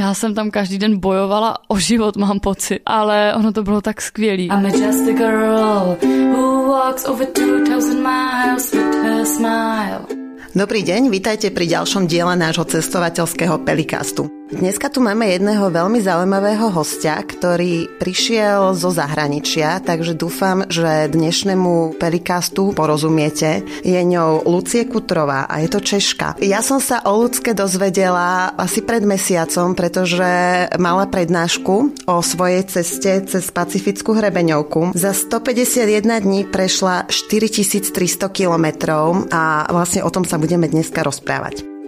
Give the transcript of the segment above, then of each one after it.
Já jsem tam každý den bojovala o život, mám pocit, ale ono to bylo tak skvělý. I'm just a girl who walks over 2000 miles with her smile. Dobrý deň, vítajte pri ďalšom diele nášho cestovateľského pelikastu. Dneska tu máme jedného veľmi zaujímavého hostia, ktorý prišiel zo zahraničia, takže dúfam, že dnešnému pelikastu porozumiete. Je ňou Lucie Kutrová a je to Češka. Ja som sa o Lucke dozvedela asi pred mesiacom, pretože mala prednášku o svojej ceste cez Pacifickú hrebeňovku. Za 151 dní prešla 4300 kilometrov a vlastne o tom sa budeme dneska rozprávať.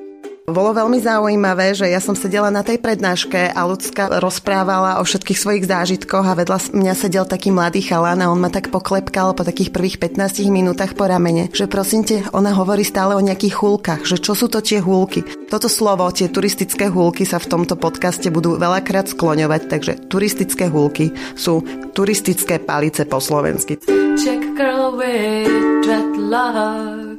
Bolo veľmi zaujímavé, že ja som sedela na tej prednáške a Lucka rozprávala o všetkých svojich zážitkoch a vedľa mňa sedel taký mladý chalán a on ma tak poklepkal po takých prvých 15 minútach po ramene, že prosím te, ona hovorí stále o nejakých húlkach, že čo sú to tie húlky. Toto slovo, tie turistické húlky sa v tomto podcaste budú veľakrát skloňovať, takže turistické húlky sú turistické palice po slovensky. Check girl with dreadlocks.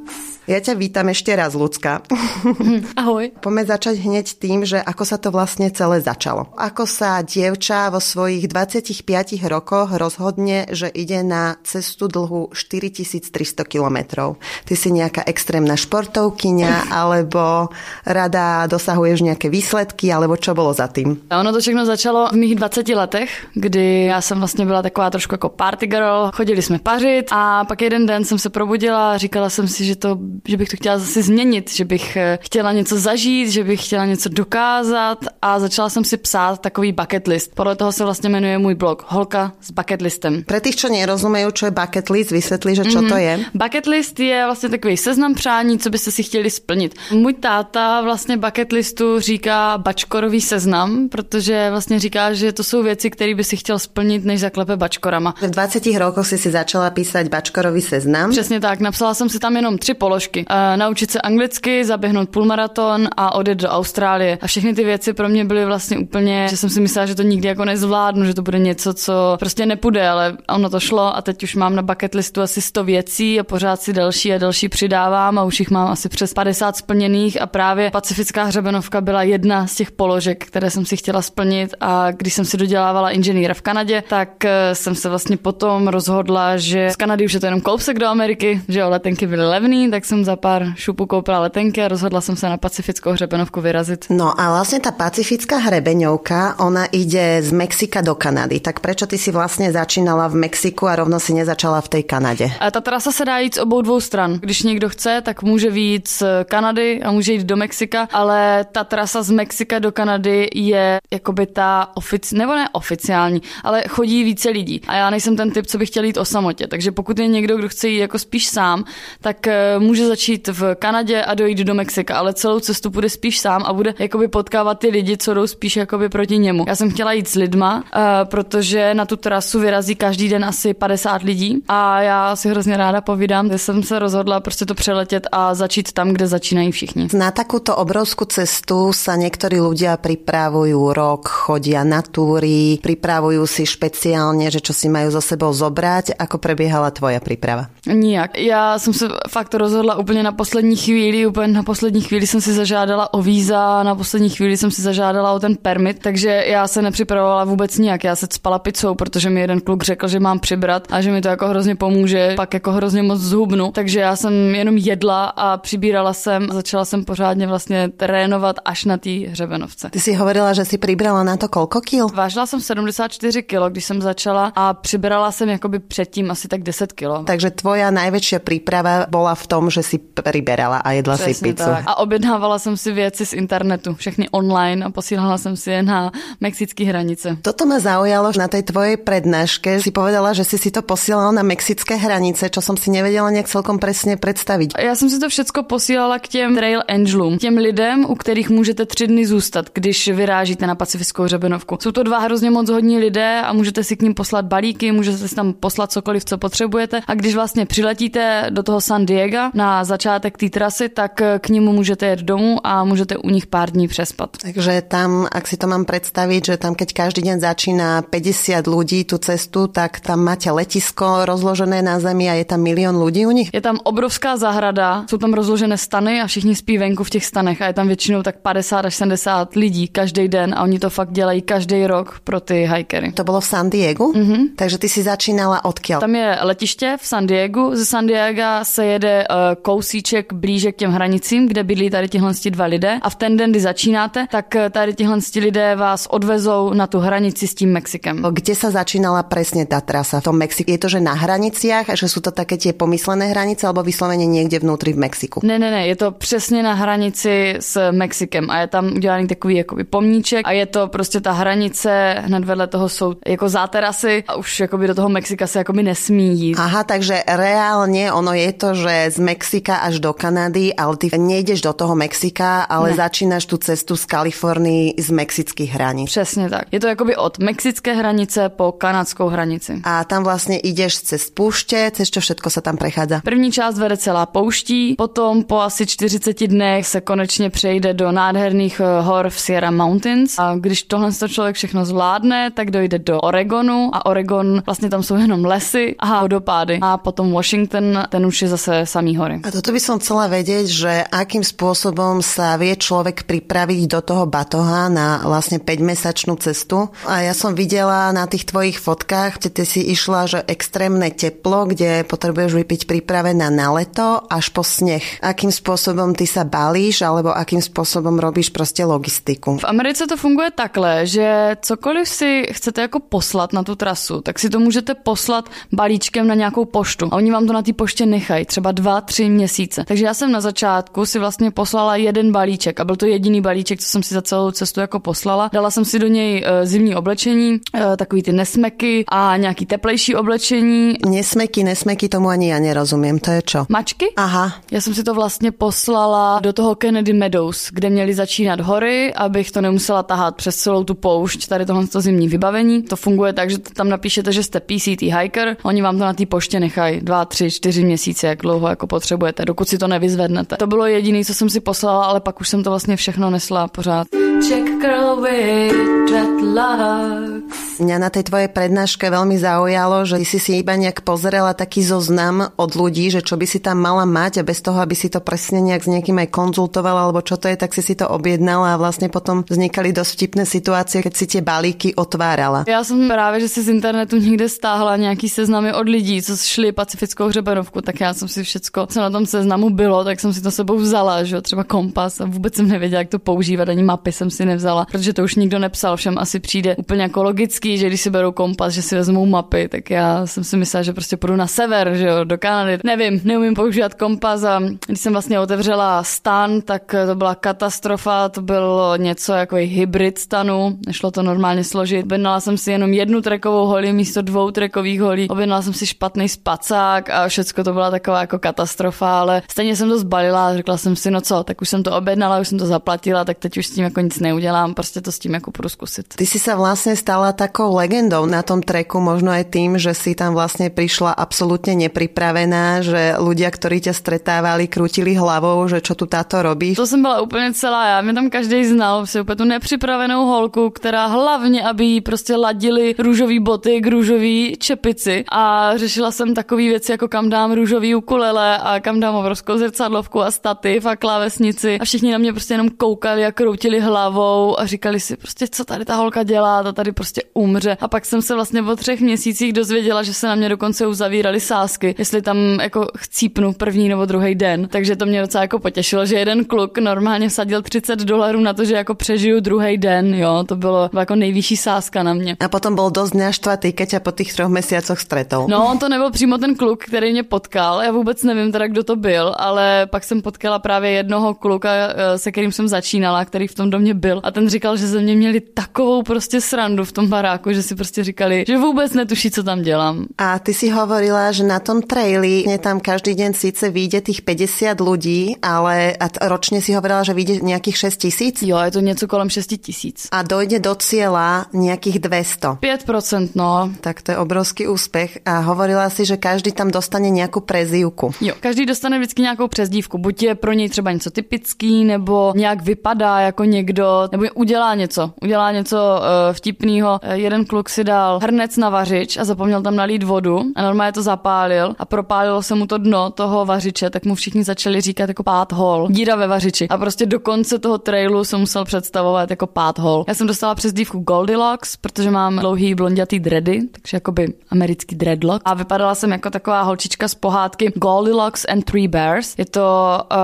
Ja ťa vítam ešte raz, Lucka. Ahoj. Poďme začať hneď tým, že ako sa to vlastne celé začalo. Ako sa dievča vo svojich 25 rokoch rozhodne, že ide na cestu dlhu 4300 kilometrov. Ty si nejaká extrémna športovkyňa, alebo rada dosahuješ nejaké výsledky, alebo čo bolo za tým? Ono to všechno začalo v mých 20 letech, kdy já jsem vlastně byla taková trošku jako party girl, chodili jsme pařit a pak jeden den jsem se probudila a říkala jsem si, že to že bych to chtěla zase změnit, že bych eh, chtěla něco zažít, že bych chtěla něco dokázat a začala jsem si psát takový bucket list. Podle toho se vlastně jmenuje můj blog Holka s bucket listem. Pro těch, co nerozumějí, co je bucket list, vysvětli, že co mm-hmm. to je. Bucket list je vlastně takový seznam přání, co byste si chtěli splnit. Můj táta vlastně bucket listu říká bačkorový seznam, protože vlastně říká, že to jsou věci, které by si chtěl splnit, než zaklepe bačkorama. V 20 rokoch si si začala písať bačkorový seznam. Přesně tak, napsala jsem si tam jenom tři položky složky. Uh, naučit se anglicky, zaběhnout půlmaraton a odjet do Austrálie. A všechny ty věci pro mě byly vlastně úplně, že jsem si myslela, že to nikdy jako nezvládnu, že to bude něco, co prostě nepůjde, ale ono to šlo a teď už mám na bucket listu asi 100 věcí a pořád si další a další přidávám a už jich mám asi přes 50 splněných a právě Pacifická hřebenovka byla jedna z těch položek, které jsem si chtěla splnit a když jsem si dodělávala inženýra v Kanadě, tak eh, jsem se vlastně potom rozhodla, že z Kanady už je to jenom kousek do Ameriky, že jo, letenky byly levný, tak jsem za pár šupů koupila letenky a rozhodla jsem se na Pacifickou hřebenovku vyrazit. No a vlastně ta Pacifická hřebeňovka, ona ide z Mexika do Kanady. Tak proč ty si vlastně začínala v Mexiku a rovno si nezačala v té Kanadě? A ta trasa se dá jít z obou dvou stran. Když někdo chce, tak může výjít z Kanady a může jít do Mexika, ale ta trasa z Mexika do Kanady je jakoby ta ofici, nebo ne oficiální, ale chodí více lidí. A já nejsem ten typ, co by chtěl jít o samotě. Takže pokud je někdo, kdo chce jít jako spíš sám, tak eh, může může začít v Kanadě a dojít do Mexika, ale celou cestu bude spíš sám a bude jakoby potkávat ty lidi, co jdou spíš jakoby proti němu. Já jsem chtěla jít s lidma, uh, protože na tu trasu vyrazí každý den asi 50 lidí a já si hrozně ráda povídám, že jsem se rozhodla prostě to přeletět a začít tam, kde začínají všichni. Na takovou obrovskou cestu se někteří lidé připravují rok, chodí na túry, připravují si špeciálně, že čo si mají za sebou zobrať. Ako prebiehala tvoja příprava? Nijak. Já jsem se fakt rozhodla rozhodla úplně na poslední chvíli, úplně na poslední chvíli jsem si zažádala o víza, na poslední chvíli jsem si zažádala o ten permit, takže já se nepřipravovala vůbec nijak. Já se spala pizzou, protože mi jeden kluk řekl, že mám přibrat a že mi to jako hrozně pomůže, pak jako hrozně moc zhubnu. Takže já jsem jenom jedla a přibírala jsem a začala jsem pořádně vlastně trénovat až na té hřebenovce. Ty si hovorila, že si přibrala na to kolko kil? Vážila jsem 74 kg, když jsem začala a přibrala jsem jakoby předtím asi tak 10 kg. Takže tvoja největší příprava byla v tom, že si priberala a jedla Přesně si pizzu. Tak. A objednávala jsem si věci z internetu, všechny online a posílala jsem si je na mexické hranice. Toto ma zaujalo na tej tvojej prednáške. Si povedala, že si si to posílala na mexické hranice, čo som si nevedela nějak celkom presne představit. Já jsem si to všecko posílala k těm trail angelům, těm lidem, u kterých můžete tři dny zůstat, když vyrážíte na pacifickou hřebenovku. Jsou to dva hrozně moc hodní lidé a můžete si k ním poslat balíky, můžete si tam poslat cokoliv, co potřebujete. A když vlastně přiletíte do toho San Diego na na začátek té trasy, tak k němu můžete jet domů a můžete u nich pár dní přespat. Takže tam, ak si to mám představit, že tam keď každý den začíná 50 lidí tu cestu, tak tam máte letisko rozložené na zemi a je tam milion lidí u nich? Je tam obrovská zahrada, jsou tam rozložené stany a všichni spí venku v těch stanech a je tam většinou tak 50 až 70 lidí každý den a oni to fakt dělají každý rok pro ty hikery. To bylo v San Diego? Mm-hmm. Takže ty si začínala odkiaľ? Tam je letiště v San Diego. Ze San Diego se jede uh, kousíček blíže k těm hranicím, kde bydlí tady tihle dva lidé. A v ten den, kdy začínáte, tak eh, tady tihle lidé vás odvezou na tu hranici s tím Mexikem. Kde se začínala přesně ta trasa v tom Mexiku? Je to, že na hraniciach a že jsou to také tie pomyslené hranice, alebo vyslovene někde vnútri v Mexiku? Ne, ne, ne, je to přesně na hranici s Mexikem a je tam udělaný takový jakoby pomníček a je to prostě ta hranice, hned vedle toho jsou jako záterasy a už jakoby do toho Mexika se jakoby nesmí jít. Aha, takže reálně ono je to, že z Mexika až do Kanady, ale ty nejdeš do toho Mexika, ale ne. začínáš tu cestu z Kalifornii z mexických hranic. Přesně tak. Je to jakoby od mexické hranice po kanadskou hranici. A tam vlastně jdeš cez púště, cez čo všetko se tam prechádza? První část vede celá pouští, potom po asi 40 dnech se konečně přejde do nádherných eh, hor v Sierra Mountains a když tohle to člověk všechno zvládne, tak dojde do Oregonu a Oregon vlastně tam jsou jenom lesy a vodopády a potom Washington, ten už je zase samý hory. A toto by som chcela vedieť, že akým spôsobom sa vie človek pripraviť do toho batoha na vlastne 5-mesačnú cestu. A ja som videla na tých tvojich fotkách, kde ty si išla, že extrémne teplo, kde potrebuješ vypiť pripravená na leto až po sneh. Akým spôsobom ty sa balíš, alebo akým spôsobom robíš prostě logistiku? V Americe to funguje takhle, že cokoliv si chcete jako poslat na tu trasu, tak si to můžete poslat balíčkem na nějakou poštu. A oni vám to na té poště nechají třeba dva, tři měsíce. Takže já jsem na začátku si vlastně poslala jeden balíček a byl to jediný balíček, co jsem si za celou cestu jako poslala. Dala jsem si do něj uh, zimní oblečení, uh, takový ty nesmeky a nějaký teplejší oblečení. Nesmeky, nesmeky, tomu ani já nerozumím, to je čo? Mačky? Aha. Já jsem si to vlastně poslala do toho Kennedy Meadows, kde měli začínat hory, abych to nemusela tahat přes celou tu poušť, tady tohle to zimní vybavení. To funguje tak, že tam napíšete, že jste PCT hiker, oni vám to na té poště nechají dva, tři, čtyři měsíce, jak dlouho jako potřebujete, dokud si to nevyzvednete. To bylo jediné, co jsem si poslala, ale pak už jsem to vlastně všechno nesla pořád. Check girl with dreadlocks. Mňa na tej tvojej prednáške veľmi zaujalo, že si si iba nejak pozerala taký zoznam od ľudí, že čo by si tam mala mať a bez toho, aby si to presne nejak s niekým aj konzultovala, alebo čo to je, tak si si to objednala a vlastne potom vznikali dosť vtipné situácie, keď si tie balíky otvárala. Já jsem právě, že si z internetu někde stáhla nějaký seznamy od lidí, co šli pacifickou hřebenovku, tak já jsem si všecko, co na tom seznamu bylo, tak jsem si to sebou vzala, že třeba kompas a vůbec jsem nevěděla, jak to používat, ani mapy jsem si nevzala, protože to už nikdo nepsal, všem asi přijde úplně jako logický, že když si berou kompas, že si vezmou mapy, tak já jsem si myslela, že prostě půjdu na sever, že jo, do Kanady. Nevím, neumím používat kompas a když jsem vlastně otevřela stan, tak to byla katastrofa, to bylo něco jako hybrid stanu, nešlo to normálně složit. Objednala jsem si jenom jednu trekovou holi místo dvou trekových holí, objednala jsem si špatný spacák a všechno to byla taková jako katastrofa, ale stejně jsem to zbalila a řekla jsem si, no co, tak už jsem to objednala, už jsem to zaplatila, tak teď už s tím jako nic neudělám, prostě to s tím jako půjdu zkusit. Ty si se vlastně stala takou legendou na tom treku, možno aj tým, že si tam vlastně prišla absolútne nepripravená, že ľudia, ktorí ťa stretávali, krutili hlavou, že čo tu táto robí. To jsem byla úplně celá já. Mě tam každý znal, si úplně tu nepřipravenou holku, která hlavně, aby jí prostě ladili růžový boty k růžový čepici a řešila jsem takové věci, jako kam dám růžový ukulele a kam dám obrovskou zrcadlovku a stativ a klávesnici a všichni na mě prostě jenom koukali a kroutili hlavou a říkali si prostě, co tady ta holka dělá, ta tady prostě umře. A pak jsem se vlastně po třech měsících dozvěděla, že se na mě dokonce uzavírali sásky, jestli tam jako chcípnu první nebo druhý den. Takže to mě docela jako potěšilo, že jeden kluk normálně sadil 30 dolarů na to, že jako přežiju druhý den, jo, to bylo jako nejvyšší sázka na mě. A potom byl dost naštvatý, keď po těch třech měsících stretol. No, on to nebyl přímo ten kluk, který mě potkal, já vůbec nevím teda, kdo to byl, ale pak jsem potkala právě jednoho kluka, se kterým jsem začínala, který v tom domě byl a ten říkal, že ze mě měli takovou prostě srandu v tom baráku že si prostě říkali, že vůbec netuší, co tam dělám. A ty si hovorila, že na tom traili tam každý den sice vyjde těch 50 lidí, ale a ročně si hovorila, že vyjde nějakých 6 tisíc? Jo, je to něco kolem 6 tisíc. A dojde do cíla nějakých 200. 5%, no. Tak to je obrovský úspěch. A hovorila si, že každý tam dostane nějakou prezivku. Jo, každý dostane vždycky nějakou přezdívku. Buď je pro něj třeba něco typický, nebo nějak vypadá jako někdo, nebo udělá něco. Udělá něco uh, vtipného. Uh, jeden kluk si dal hrnec na vařič a zapomněl tam nalít vodu a normálně to zapálil a propálilo se mu to dno toho vařiče, tak mu všichni začali říkat jako pát hol, díra ve vařiči. A prostě do konce toho trailu jsem musel představovat jako pát hol. Já jsem dostala přezdívku Goldilocks, protože mám dlouhý blondětý dready, takže jakoby americký dreadlock. A vypadala jsem jako taková holčička z pohádky Goldilocks and Three Bears. Je to uh,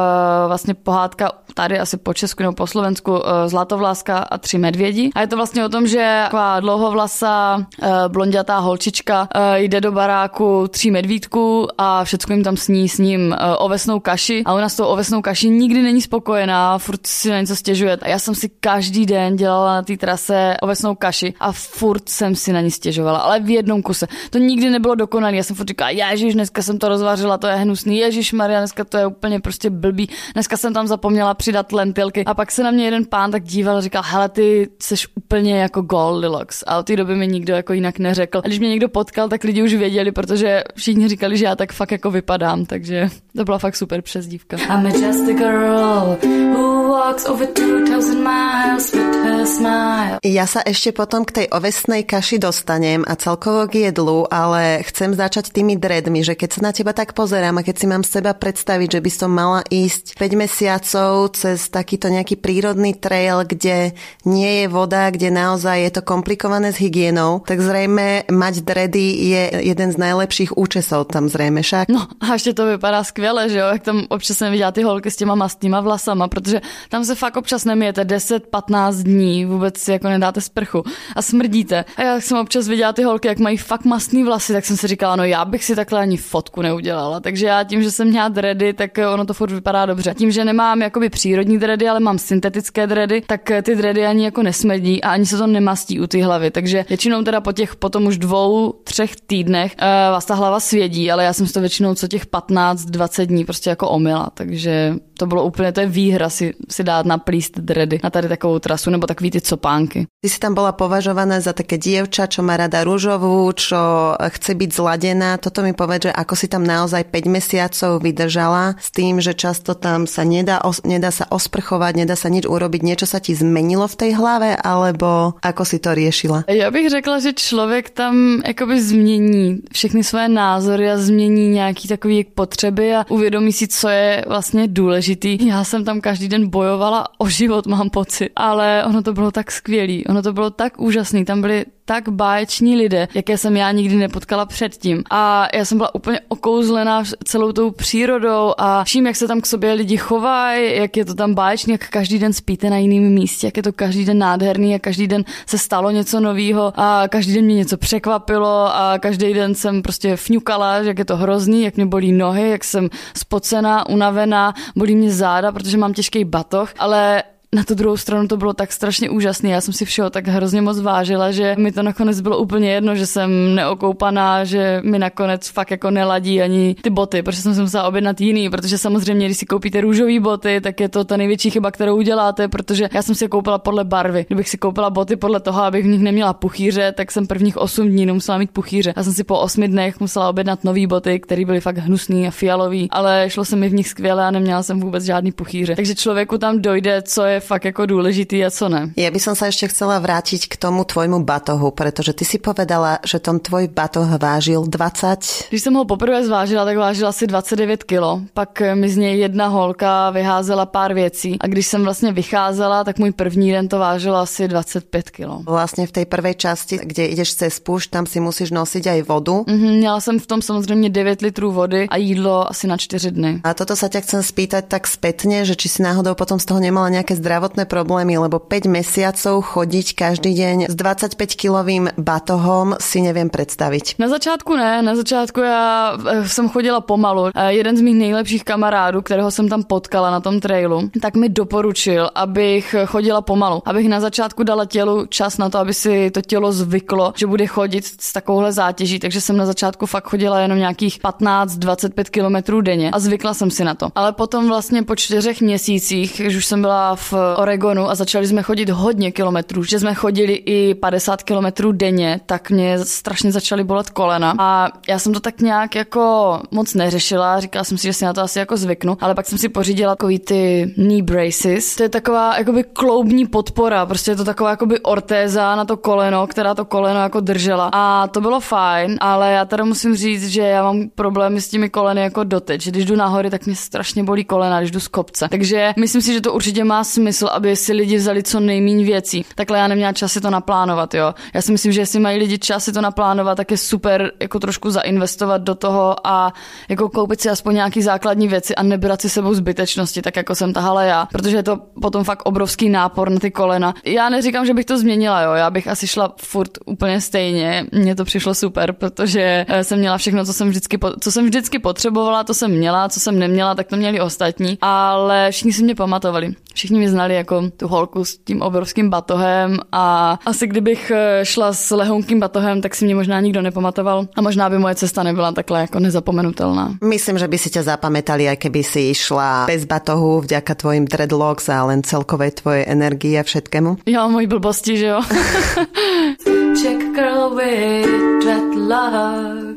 vlastně pohádka tady asi po Česku nebo po Slovensku uh, Zlatovláska a tři medvědi. A je to vlastně o tom, že taková dlouhovlasá uh, blondětá holčička uh, jde do baráku tří medvídků a všechno jim tam sní s ním uh, ovesnou kaši a ona s tou ovesnou kaši nikdy není spokojená, furt si na něco stěžuje. A já jsem si každý den dělala na té trase ovesnou kaši a furt jsem si na ní stěžovala, ale v jednom kuse. To nikdy nebylo dokonalé. Já jsem furt říkala, ježiš, dneska jsem to rozvařila, to je hnusný, ježiš Maria, dneska to je úplně prostě blbý, dneska jsem tam zapomněla přidat lentilky. A pak se na mě jeden pán tak díval a říkal, hele, ty jsi úplně jako Goldilocks. A od té doby mi nikdo jako jinak neřekl. A když mě někdo potkal, tak lidi už věděli, protože všichni říkali, že já tak fakt jako vypadám, takže to byla fakt super přezdívka. I'm just a girl who walks over 2000 miles with her smile. Ja sa ešte potom k tej ovesnej kaši dostanem a celkovo k jedlu, ale chcem začať tými dreadmi, že keď sa na teba tak pozerám a keď si mám z seba predstaviť, že by som mala ísť 5 mesiacov cez takýto nejaký prírodný trail, kde nie je voda, kde naozaj je to komplikované s hygienou, tak zrejme mať dready je jeden z najlepších účesov tam zrejme však. No a ještě to vypadá skvěle, že jo, jak tam občas jsem viděla ty holky s těma mastnýma vlasama, protože tam se fakt občas nemijete 10-15 dní, vůbec si jako nedáte sprchu a smrdíte. A já jsem občas viděla ty holky, jak mají fakt mastný vlasy, tak jsem si říkala, no já bych si takhle ani fotku neudělala. Takže já tím, že jsem měla dready, tak ono to furt vypadá dobře. Tím, že nemám jakoby přírodní dready, ale mám syntetické dready, tak ty dready ani jako nesmrdí a ani se to nemastí u ty hlavy. Takže většinou teda po těch potom už dvou, třech týdnech uh, vás ta hlava svědí, ale já jsem si to většinou co těch 15-20 dní prostě jako omila. Takže to bylo úplně, to je výhra si, si dát na plíst dredy na tady takovou trasu, nebo takový ty copánky. Ty si tam bola považovaná za také dievča, čo má rada rúžovú, čo chce byť zladená. Toto mi povedz, že ako si tam naozaj 5 mesiacov vydržala s tým, že často tam sa nedá, nedá sa osprchovať, nedá sa nič urobiť. Niečo sa ti zmenilo v tej hlave, alebo ako si to riešila? Já bych řekla, že člověk tam jakoby změní všechny své názory a změní nějaký takový potřeby a uvědomí si, co je vlastně důležitý. Já jsem tam každý den bojovala o život, mám pocit, ale ono to bylo tak skvělý, ono to bylo tak úžasný, tam byly tak báječní lidé, jaké jsem já nikdy nepotkala předtím. A já jsem byla úplně okouzlená celou tou přírodou a vším, jak se tam k sobě lidi chovají, jak je to tam báječný, jak každý den spíte na jiném místě, jak je to každý den nádherný a každý den se stalo něco nového a každý den mě něco překvapilo a každý den jsem prostě fňukala, jak je to hrozný, jak mě bolí nohy, jak jsem spocená, unavená, bolí mě záda, protože mám těžký batoh, ale na tu druhou stranu to bylo tak strašně úžasné. Já jsem si všeho tak hrozně moc vážila, že mi to nakonec bylo úplně jedno, že jsem neokoupaná, že mi nakonec fakt jako neladí ani ty boty, protože jsem se musela objednat jiný, protože samozřejmě, když si koupíte růžové boty, tak je to ta největší chyba, kterou uděláte, protože já jsem si je koupila podle barvy. Kdybych si koupila boty podle toho, abych v nich neměla puchýře, tak jsem prvních 8 dní nemusela mít puchýře. Já jsem si po 8 dnech musela objednat nové boty, které byly fakt hnusný a fialový, ale šlo se mi v nich skvěle a neměla jsem vůbec žádný puchýře. Takže člověku tam dojde, co je fakt jako důležitý a co ne. Ja by som sa ešte chcela vrátiť k tomu tvojmu batohu, pretože ty si povedala, že tom tvoj batoh vážil 20. Když jsem ho poprvé zvážila, tak vážil asi 29 kilo. Pak mi z něj jedna holka vyházela pár věcí a když jsem vlastně vycházela, tak můj první den to vážilo asi 25 kilo. Vlastně v té prvej části, kde ideš cez púšť, tam si musíš nosiť aj vodu. Mm-hmm, měla jsem v tom samozřejmě 9 litrů vody a jídlo asi na 4 dny. A toto sa ťa chcem spýtať tak spätne, že či si náhodou potom z toho nemala nejaké zdravotné zdravotné problémy, lebo 5 mesiacov chodiť každý deň s 25-kilovým batohom si nevím představit. Na začátku ne, na začátku já eh, jsem chodila pomalu. Jeden z mých nejlepších kamarádů, kterého jsem tam potkala na tom trailu, tak mi doporučil, abych chodila pomalu, abych na začátku dala tělu čas na to, aby si to tělo zvyklo, že bude chodit s takovouhle zátěží, takže jsem na začátku fakt chodila jenom nějakých 15-25 kilometrů denně a zvykla jsem si na to. Ale potom vlastně po čtyřech měsících, když už jsem byla v Oregonu a začali jsme chodit hodně kilometrů, že jsme chodili i 50 kilometrů denně, tak mě strašně začaly bolet kolena. A já jsem to tak nějak jako moc neřešila, říkala jsem si, že si na to asi jako zvyknu, ale pak jsem si pořídila takový ty knee braces. To je taková jakoby kloubní podpora, prostě je to taková jakoby ortéza na to koleno, která to koleno jako držela. A to bylo fajn, ale já teda musím říct, že já mám problémy s těmi koleny jako doteď, že když jdu nahory, tak mě strašně bolí kolena, když jdu z kopce. Takže myslím si, že to určitě má smysl, aby si lidi vzali co nejméně věcí. Takhle já neměla čas si to naplánovat, jo. Já si myslím, že jestli mají lidi čas si to naplánovat, tak je super jako trošku zainvestovat do toho a jako koupit si aspoň nějaký základní věci a nebrat si sebou zbytečnosti, tak jako jsem tahala já, protože je to potom fakt obrovský nápor na ty kolena. Já neříkám, že bych to změnila, jo. Já bych asi šla furt úplně stejně. Mně to přišlo super, protože eh, jsem měla všechno, co jsem vždycky, co jsem vždycky potřebovala, to jsem měla, co jsem neměla, tak to měli ostatní, ale všichni si mě pamatovali. Všichni mě znali jako tu holku s tím obrovským batohem a asi kdybych eh, šla s lehonkým batohem, tak si mě možná nikdo nepamatoval a možná by moje cesta nebyla takhle jako nezapomenutelná. Myslím, že by si tě zapamätali, aj keby si šla bez batohu vďaka tvojim dreadlocks a len celkové tvoje energii a všetkému. Jo, moji blbosti, že jo. Check girl with dreadlocks.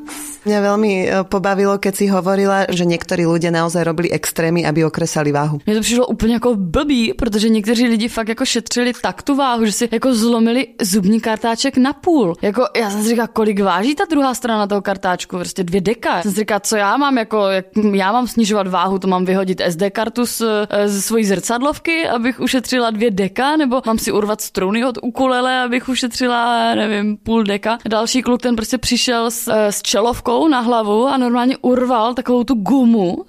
Mňa veľmi e, pobavilo, keď si hovorila, že někteří lidé naozaj robili extrémy, aby okresali váhu. Mně to přišlo úplně jako blbý, protože někteří lidi fakt jako šetřili tak tu váhu, že si jako zlomili zubní kartáček na půl. Jako já jsem si říkala, kolik váží ta druhá strana toho kartáčku, prostě dvě deka. Jsem si říkala, co já mám, jako jak já mám snižovat váhu, to mám vyhodit SD kartu z, e, z svojí zrcadlovky, abych ušetřila dvě deka, nebo mám si urvat struny od ukulele, abych ušetřila, nevím, půl deka. Další kluk ten prostě přišel s, e, s čelovkou rukou na hlavu a normálně urval takovou tu gumu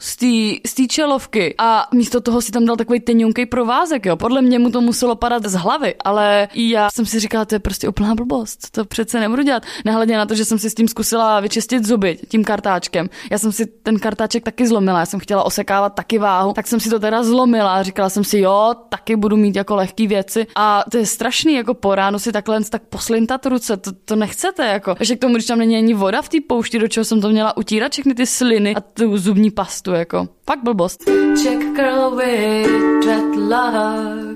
z té čelovky a místo toho si tam dal takový tenunký provázek, jo. Podle mě mu to muselo padat z hlavy, ale já jsem si říkala, to je prostě úplná blbost, to přece nebudu dělat. Nehledě na to, že jsem si s tím zkusila vyčistit zuby tím kartáčkem. Já jsem si ten kartáček taky zlomila, já jsem chtěla osekávat taky váhu, tak jsem si to teda zlomila a říkala jsem si, jo, taky budu mít jako lehké věci. A to je strašný, jako po ránu si takhle tak poslintat ruce, to, to nechcete, jako. Ještě k tomu, když tam není ani voda v té poušti, do čeho jsem to měla utírat všechny ty sliny a tu zubní pastu, jako. Fakt blbost. Check girl with dreadlocks.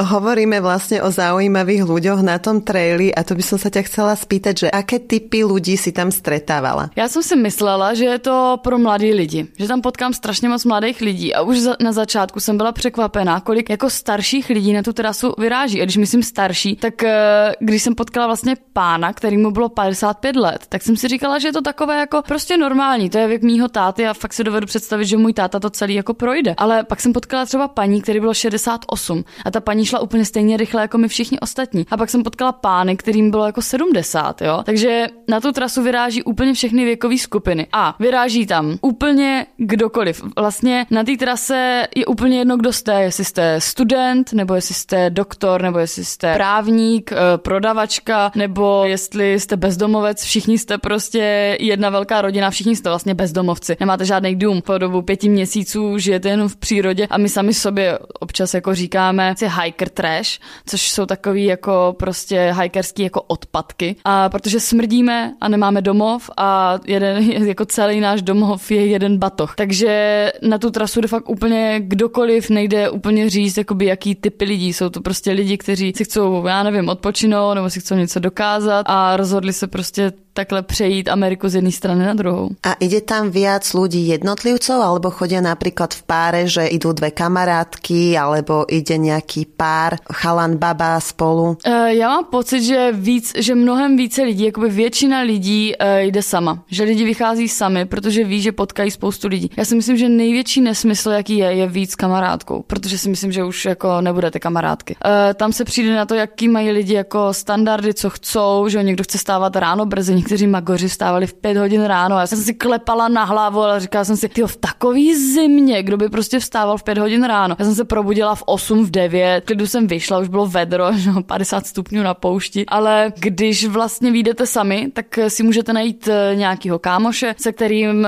Hovoríme vlastne o zaujímavých ľuďoch na tom traili a to by som sa ťa chcela spýtať, že aké typy ľudí si tam stretávala? Já jsem si myslela, že je to pro mladý lidi, že tam potkám strašně moc mladých lidí a už za, na začátku jsem byla překvapená, kolik jako starších lidí na tu terasu vyráží. A když myslím starší, tak eh, když jsem potkala vlastně pána, který mu bylo 55 let, tak jsem si říkala, že je to takové jako prostě normální. To je věk mýho táty a fakt si dovedu představit, že můj táta to celý jako projde. Ale pak jsem potkala třeba paní, který bylo 68 a ta paní šla úplně stejně rychle jako my všichni ostatní. A pak jsem potkala pány, kterým bylo jako 70, jo. Takže na tu trasu vyráží úplně všechny věkové skupiny. A vyráží tam úplně kdokoliv. Vlastně na té trase je úplně jedno, kdo jste, jestli jste student, nebo jestli jste doktor, nebo jestli jste právník, eh, prodavačka, nebo jestli jste bezdomovec, všichni jste prostě jedna velká rodina, všichni jste vlastně bezdomovci. Nemáte žádný dům. Po dobu pěti měsíců žijete jenom v přírodě a my sami sobě občas jako říkáme, si hiker trash, což jsou takový jako prostě hikerský jako odpadky. A protože smrdíme a nemáme domov a jeden, jako celý náš domov je jeden batoh. Takže na tu trasu jde fakt úplně kdokoliv nejde úplně říct, jakoby jaký typy lidí. Jsou to prostě lidi, kteří si chcou, já nevím, odpočinout nebo si chcou něco dokázat a rozhodli se prostě takhle přejít Ameriku z jedné strany na druhou. A ide tam viac ľudí jednotlivcov, alebo chodia napríklad v páre, že idú dve kamarátky, alebo ide nejaký pár, chalan, baba spolu? Uh, já mám pocit, že víc, že mnohem více lidí, jakoby většina lidí uh, jde sama. Že lidi vychází sami, protože ví, že potkají spoustu lidí. Já si myslím, že největší nesmysl, jaký je, je víc kamarádkou, protože si myslím, že už jako nebudete kamarádky. Uh, tam se přijde na to, jaký mají lidi jako standardy, co chcou, že někdo chce stávat ráno brzy, někteří magoři vstávali v pět hodin ráno. Já jsem si klepala na hlavu, ale říkala jsem si, ty v takový zimě, kdo by prostě vstával v pět hodin ráno. Já jsem se probudila v 8, v 9, klidu jsem vyšla, už bylo vedro, 50 stupňů na poušti, ale když vlastně vyjdete sami, tak si můžete najít eh, nějakýho kámoše, se kterým uh,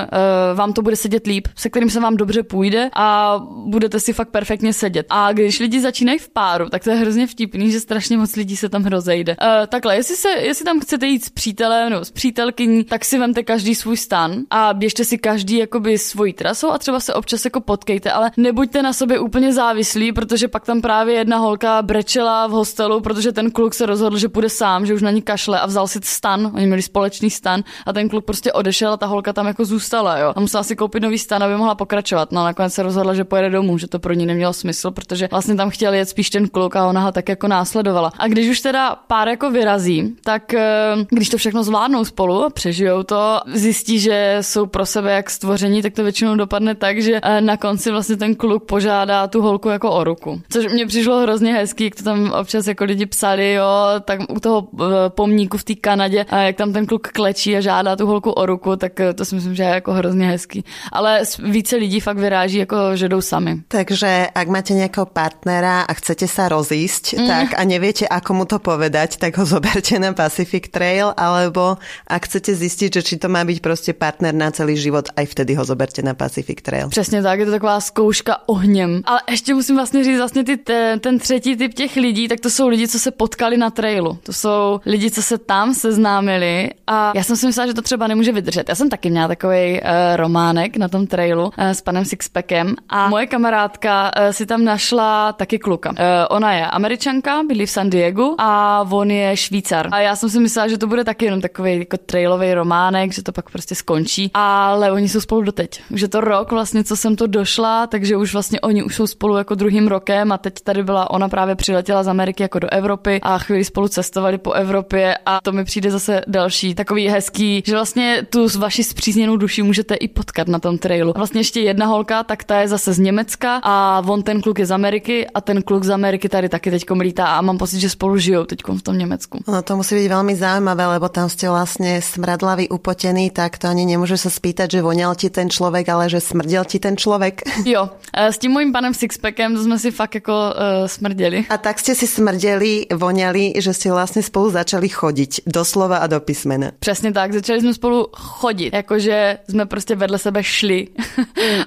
vám to bude sedět líp, se kterým se vám dobře půjde a budete si fakt perfektně sedět. A když lidi začínají v páru, tak to je hrozně vtipný, že strašně moc lidí se tam rozejde. Uh, takhle, jestli, se, jestli tam chcete jít s přítelem nebo s přítelkyní, tak si vemte každý svůj stan a běžte si každý jakoby svojí trasou a třeba se občas jako potkejte, ale nebuďte na sobě úplně závislí, protože pak tam právě jedna holka brečela v hostelu, protože ten kluk se rozhodl, že půjde sám, že už na ní kašle a vzal si stan, oni měli společný stan a ten kluk prostě odešel a ta holka tam jako zůstala, jo. A musela si koupit nový stan, aby mohla pokračovat. No a nakonec se rozhodla, že pojede domů, že to pro ní nemělo smysl, protože vlastně tam chtěl jet spíš ten kluk a ona ho tak jako následovala. A když už teda pár jako vyrazí, tak eh, když to všechno zvládnou spolu přežijou to, zjistí, že jsou pro sebe jak stvoření, tak to většinou dopadne tak, že eh, na konci vlastně ten kluk požádá tu holku jako o ruku. Což mě přišlo hrozně hezký, jak to tam občas jako lidi psali, jo, tak u toho eh, pomníku v té Kanadě, a jak tam ten kluk klečí a žádá tu holku o ruku, tak to si myslím, že je jako hrozně hezký. Ale více lidí fakt vyráží jako, že jdou sami. Takže ak máte nějakého partnera a chcete sa rozísť, mm. tak a neviete, ako mu to povedať, tak ho zoberte na Pacific Trail, alebo ak chcete zistiť, že či to má byť prostě partner na celý život, aj vtedy ho zoberte na Pacific Trail. Přesně tak, je to taková zkouška ohněm. Ale ještě musím vlastně říct, vlastně ty, ten, ten třetí typ těch lidí, tak to jsou lidi, co se potkali na trailu. To jsou lidi, co se tam seznámili a já jsem si myslela, že to třeba nemůže vydržet. Já jsem taky měla takový uh, románek na tom trailu uh, s panem Sixpackem a moje kamarádka uh, si tam našla taky kluka. Uh, ona je američanka, bydlí v San Diego a on je Švýcar. A já jsem si myslela, že to bude taky jenom takový jako trailový románek, že to pak prostě skončí. Ale oni jsou spolu doteď. Už je to rok vlastně, co jsem to došla, takže už vlastně oni už jsou spolu jako druhým rokem a teď tady byla ona právě přiletěla z Ameriky jako do Evropy a chvíli spolu cestovali po Evropě a to mi přijde zase další takový hezký, že vlastně tu s vaší zpřízněnou duší můžete i potkat na tom trailu. Vlastně ještě jedna holka, tak ta je zase z Německa a on ten kluk je z Ameriky a ten kluk z Ameriky tady taky teď lítá a mám pocit, že spolu žijou teď v tom Německu. No to musí být velmi zajímavé, lebo tam jste vlastně smradlavý, upotený, tak to ani nemůže se spýtat, že voněl ti ten člověk, ale že smrděl ti ten člověk. Jo, e, s tím mojím panem Sixpackem jsme si fakt jako uh, smrděli. A tak jste si smrděli, voněli, že jste vlastně spolu začali chodit, doslova a do písmene. Přesně tak, začali jsme spolu chodit, jakože jsme prostě vedle sebe šli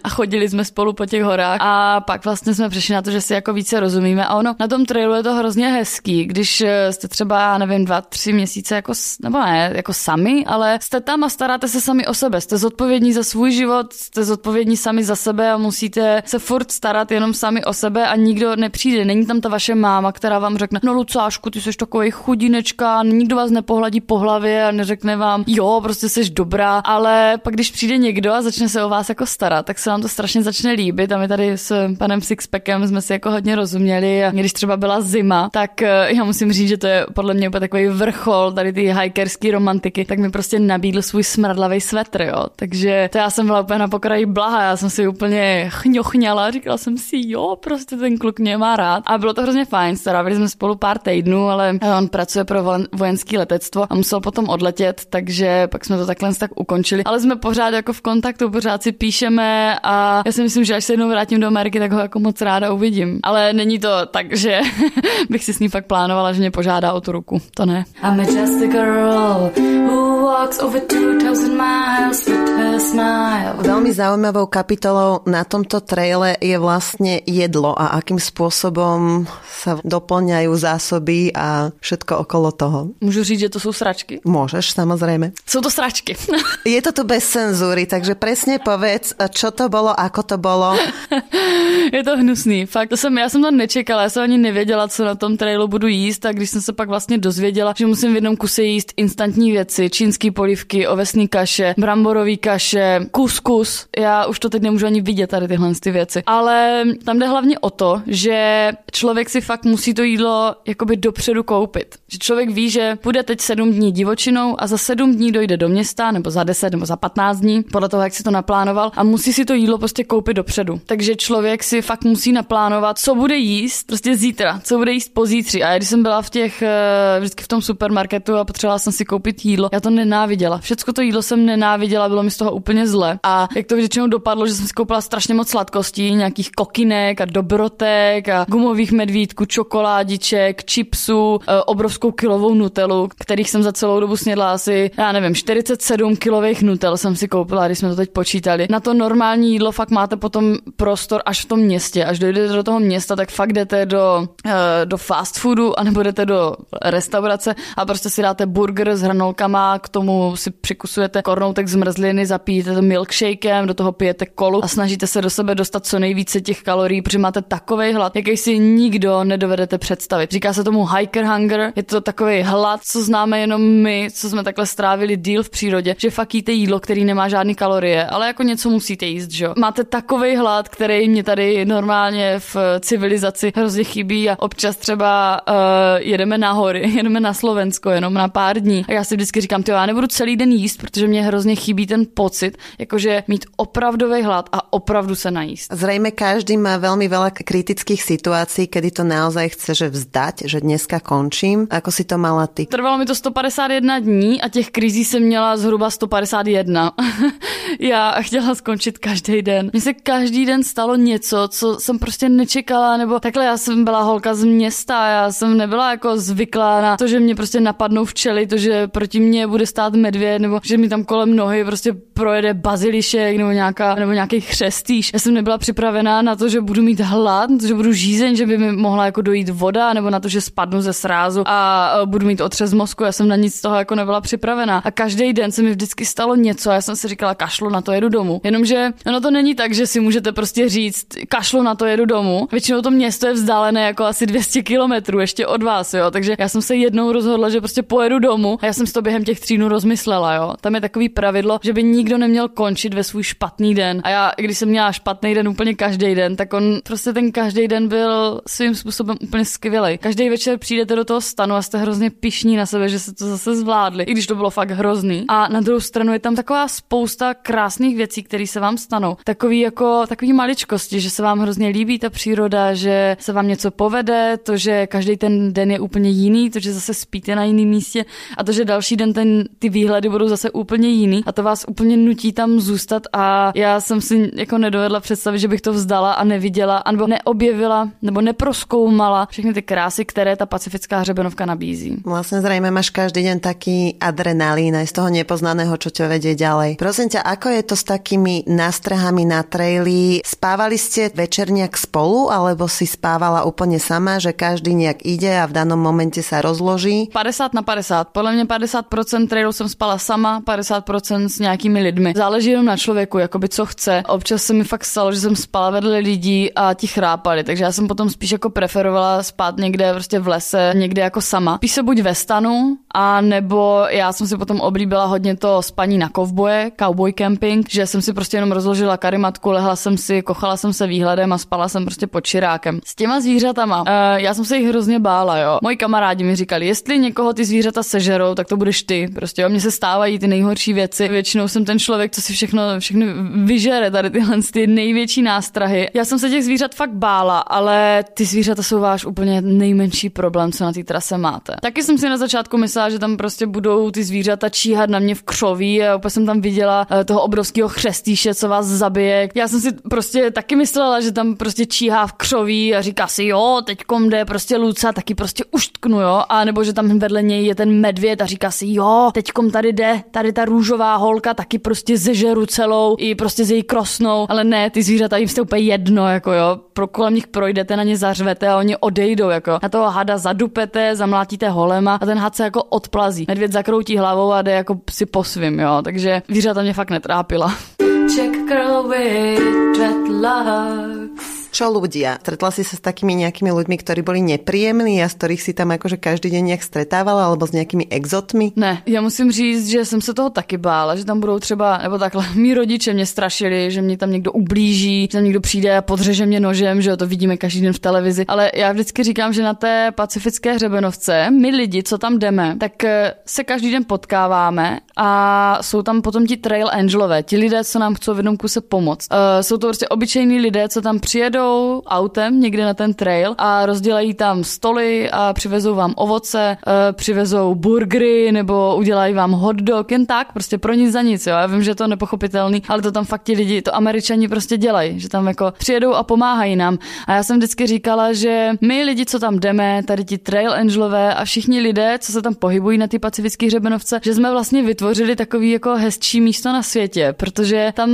a chodili jsme spolu po těch horách a pak vlastně jsme přišli na to, že si jako více rozumíme a ono na tom trailu je to hrozně hezký, když eh, jste třeba, já nevím, dva, tři měsíce jako, nebo ne, jako sami, ale jste tam a staráte se sami o sebe, jste zodpovědní za svůj život, jste zodpovědní sami za sebe a musíte se furt starat jenom sami o sebe a nikdo nepřijde. Není tam ta vaše máma, která vám řekne, no Lucášku, ty jsi takový chudinečka, nikdo vás nepohladí po hlavě a neřekne vám, jo, prostě jsi dobrá, ale pak když přijde někdo a začne se o vás jako starat, tak se vám to strašně začne líbit. A my tady s panem Sixpackem jsme si jako hodně rozuměli a když třeba byla zima, tak eh, já musím říct, že to je podle mě úplně takový vrchol tady ty hikerský romantiky, tak mi prostě nabídl svůj smradlavý svetr, jo. Takže to já jsem byla úplně na pokraji blaha, já jsem si úplně chňochňala, říkala jsem si, jo, prostě ten kluk mě má rád. A bylo to hrozně fajn, strávili jsme spolu pár týdnů, ale on pracuje pro vojenský letectvo a musel potom odletět, takže pak jsme to takhle tak ukončili. Ale jsme pořád jako v kontaktu, pořád si píšeme a já si myslím, že až se jednou vrátím do Ameriky, tak ho jako moc ráda uvidím. Ale není to tak, že bych si s ní fakt plánovala, že mě požádá o tu ruku. To ne. I'm just a girl who walks over 2000 miles with her smile. Veľmi zaujímavou kapitolou na tomto traile je vlastne jedlo a akým spôsobom sa doplňajú zásoby a všetko okolo toho. Můžu říct, že to jsou sračky? Můžeš, samozřejmě. Jsou to sračky. je to tu bez cenzury, takže presne povedz, čo to bolo, ako to bolo. je to hnusný, fakt. To jsem, já jsem to nečekala, já jsem ani nevěděla, co na tom trailu budu jíst a když jsem se pak vlastně dozvěděla, že musím v jednom kuse jíst instantní věci, čínský polivky, ovesní kaše, bramborový kaše, kuskus. Já už to teď nemůžu ani vidět tady tyhle ty věci. Ale tam jde hlavně o to, že člověk si fakt musí to jídlo jakoby dopředu koupit. Že člověk ví, že bude teď sedm dní divočinou a za sedm dní dojde do města, nebo za deset, nebo za patnáct dní, podle toho, jak si to naplánoval, a musí si to jídlo prostě koupit dopředu. Takže člověk si fakt musí naplánovat, co bude jíst prostě zítra, co bude jíst pozítří. A když jsem byla v těch, eh, vždycky v tom supermarketu a potřebovala jsem si koupit jídlo, já to nenáviděla. Všecko to jídlo jsem nenáviděla, bylo mi z toho úplně zle. A jak to většinou dopadlo, že jsem si koupila strašně moc sladkostí, nějakých kokinek a dobrotek a gumových medvídků, čokoládiček, chipsů, e, obrovskou kilovou nutelu, kterých jsem za celou dobu snědla asi, já nevím, 47 kilových nutel jsem si koupila, když jsme to teď počítali. Na to normální jídlo fakt máte potom prostor až v tom městě. Až dojdete do toho města, tak fakt jdete do, e, do fast foodu, anebo jdete do restaurace a prostě si dáte burger s hranolkama, k tomu si přikusujete kornoutek zmrzliny, zapijete to milkshakem, do toho pijete kolu a snažíte se do sebe dostat co nejvíce těch kalorií, protože máte takový hlad, jaký si nikdo nedovedete představit. Říká se tomu hiker hunger, je to takový hlad, co známe jenom my, co jsme takhle strávili díl v přírodě, že fakt jíte jídlo, který nemá žádný kalorie, ale jako něco musíte jíst, že? Máte takový hlad, který mě tady normálně v civilizaci hrozně chybí a občas třeba uh, jedeme na hory, jedeme na Slovensko jenom na pár dní a já si vždycky říkám, já nebudu celý den jíst, protože mě hrozně chybí ten pocit, jakože mít opravdový hlad a opravdu se najíst. Zřejmě každý má velmi veľa kritických situácií, kedy to naozaj chce, že vzdať, že dneska končím. Ako si to mala ty? Trvalo mi to 151 dní a těch krizí jsem měla zhruba 151. já chtěla skončit každý den. Mně se každý den stalo něco, co jsem prostě nečekala, nebo takhle já jsem byla holka z města, já jsem nebyla jako zvyklá na to, že mě prostě napadnou včely, to, že proti mně bude stát medvěd, nebo že mi tam kolem nohy prostě projede bazilišek nebo, nějaká, nebo nějaký chřestýš. Já jsem nebyla připravená na to, že budu mít hlad, že budu žízeň, že by mi mohla jako dojít voda, nebo na to, že spadnu ze srázu a budu mít otřes mozku. Já jsem na nic z toho jako nebyla připravená. A každý den se mi vždycky stalo něco a já jsem si říkala, kašlu na to jedu domů. Jenomže ono to není tak, že si můžete prostě říct, kašlu na to jedu domů. Většinou to město je vzdálené jako asi 200 kilometrů ještě od vás, jo. Takže já jsem se jednou rozhodla, že prostě pojedu domů a já jsem to během těch tří dnů rozmyslela, jo. Tam je takový pravidlo, že by nikdo neměl končit ve svůj špatný den. A já, když jsem měla špatný den úplně každý den, tak on prostě ten každý den byl svým způsobem úplně skvělý. Každý večer přijdete do toho stanu a jste hrozně pišní na sebe, že se to zase zvládli, i když to bylo fakt hrozný. A na druhou stranu je tam taková spousta krásných věcí, které se vám stanou. Takový jako takový maličkosti, že se vám hrozně líbí ta příroda, že se vám něco povede, to, že každý ten den je úplně jiný, to, že zase spíte na jiném místě a to, že další den ten, ty výhledy budou zase úplně jiný a to vás úplně nutí tam zůstat a já jsem si jako nedovedla představit, že bych to vzdala a neviděla, nebo neobjevila, nebo neproskoumala všechny ty krásy, které ta pacifická hřebenovka nabízí. Vlastně zřejmě máš každý den taký adrenalín z toho nepoznaného, čo ťa vedie ďalej. Prosím ťa, ako je to s takými nástrahami na traily? Spávali ste večer nejak spolu, alebo si spávala úplně sama, že každý nějak ide a v danom momente sa rozloží? 50 na 50. Podle mě 50% trailu jsem spala sama, 50% s nějakými lidmi. Záleží jenom na člověku, jakoby co chce. Občas se mi fakt stalo, že jsem spala vedle lidí a ti chrápali, takže já jsem potom spíš jako preferovala spát někde prostě v lese, někde jako sama. Spíš se buď ve stanu, a nebo já jsem si potom oblíbila hodně to spaní na kovboje, cowboy camping, že jsem si prostě jenom rozložila karimatku, lehla jsem si, kochala jsem se výhledem a spala jsem prostě pod čirákem. S těma zvířatama, uh, já jsem se jich hrozně bála, jo. Moji kamarádi mi říkali, jestli někoho ty zvířata sežerou, tak to budeš ty. Prostě jo, mně se stávají ty nejhorší věci. Většinou jsem ten člověk, co si všechno, všechno vyžere, tady tyhle ty největší nástrahy. Já jsem se těch zvířat fakt bála, ale ty zvířata jsou váš úplně nejmenší problém, co na té trase máte. Taky jsem si na začátku myslela, že tam prostě budou ty zvířata číhat na mě v křoví a opět jsem tam viděla eh, toho obrovského chřestíše, co vás zabije. Já jsem si prostě taky myslela, že tam prostě číhá v křoví a říká si, jo, teď jde prostě Luca, taky prostě uštknu, jo, a nebo že tam vedle něj je ten medvěd a říká si, jo, teď tady jde, tady ta růžová holka, taky prostě zežeru celou i prostě z její krosnou, ale ne, ty zvířata jim jste úplně jedno, jako jo, pro kolem nich projdete, na ně zařvete a oni odejdou, jako na toho hada zadupete, zamlátíte holema a ten had se jako odplazí. Medvěd zakroutí hlavou a jde jako si po svým, jo, takže zvířata mě fakt netrápila. Check girl with dreadlocks čo ľudia? Stretla si sa s takými nejakými ľuďmi, ktorí boli nepříjemní a z ktorých si tam akože každý deň nějak stretávala, alebo s nějakými exotmi? Ne, já musím říct, že jsem se toho taky bála, že tam budou třeba, nebo takhle, mý rodiče mě strašili, že mě tam někdo ublíží, že tam někdo přijde a podřeže mě nožem, že to vidíme každý den v televizi. Ale já vždycky říkám, že na té pacifické hřebenovce, my lidi, co tam jdeme, tak eh, se každý den potkáváme a jsou tam potom ti trail angelové, ti lidé, co nám chcou v jednom kuse pomoct. Uh, jsou to prostě obyčejní lidé, co tam přijedou, přijedou autem někde na ten trail a rozdělají tam stoly a přivezou vám ovoce, eh, přivezou burgery nebo udělají vám hot dog, jen tak, prostě pro nic za nic, jo. Já vím, že je to nepochopitelný, ale to tam fakt ti lidi, to američani prostě dělají, že tam jako přijedou a pomáhají nám. A já jsem vždycky říkala, že my lidi, co tam jdeme, tady ti trail angelové a všichni lidé, co se tam pohybují na ty pacifické hřebenovce, že jsme vlastně vytvořili takový jako hezčí místo na světě, protože tam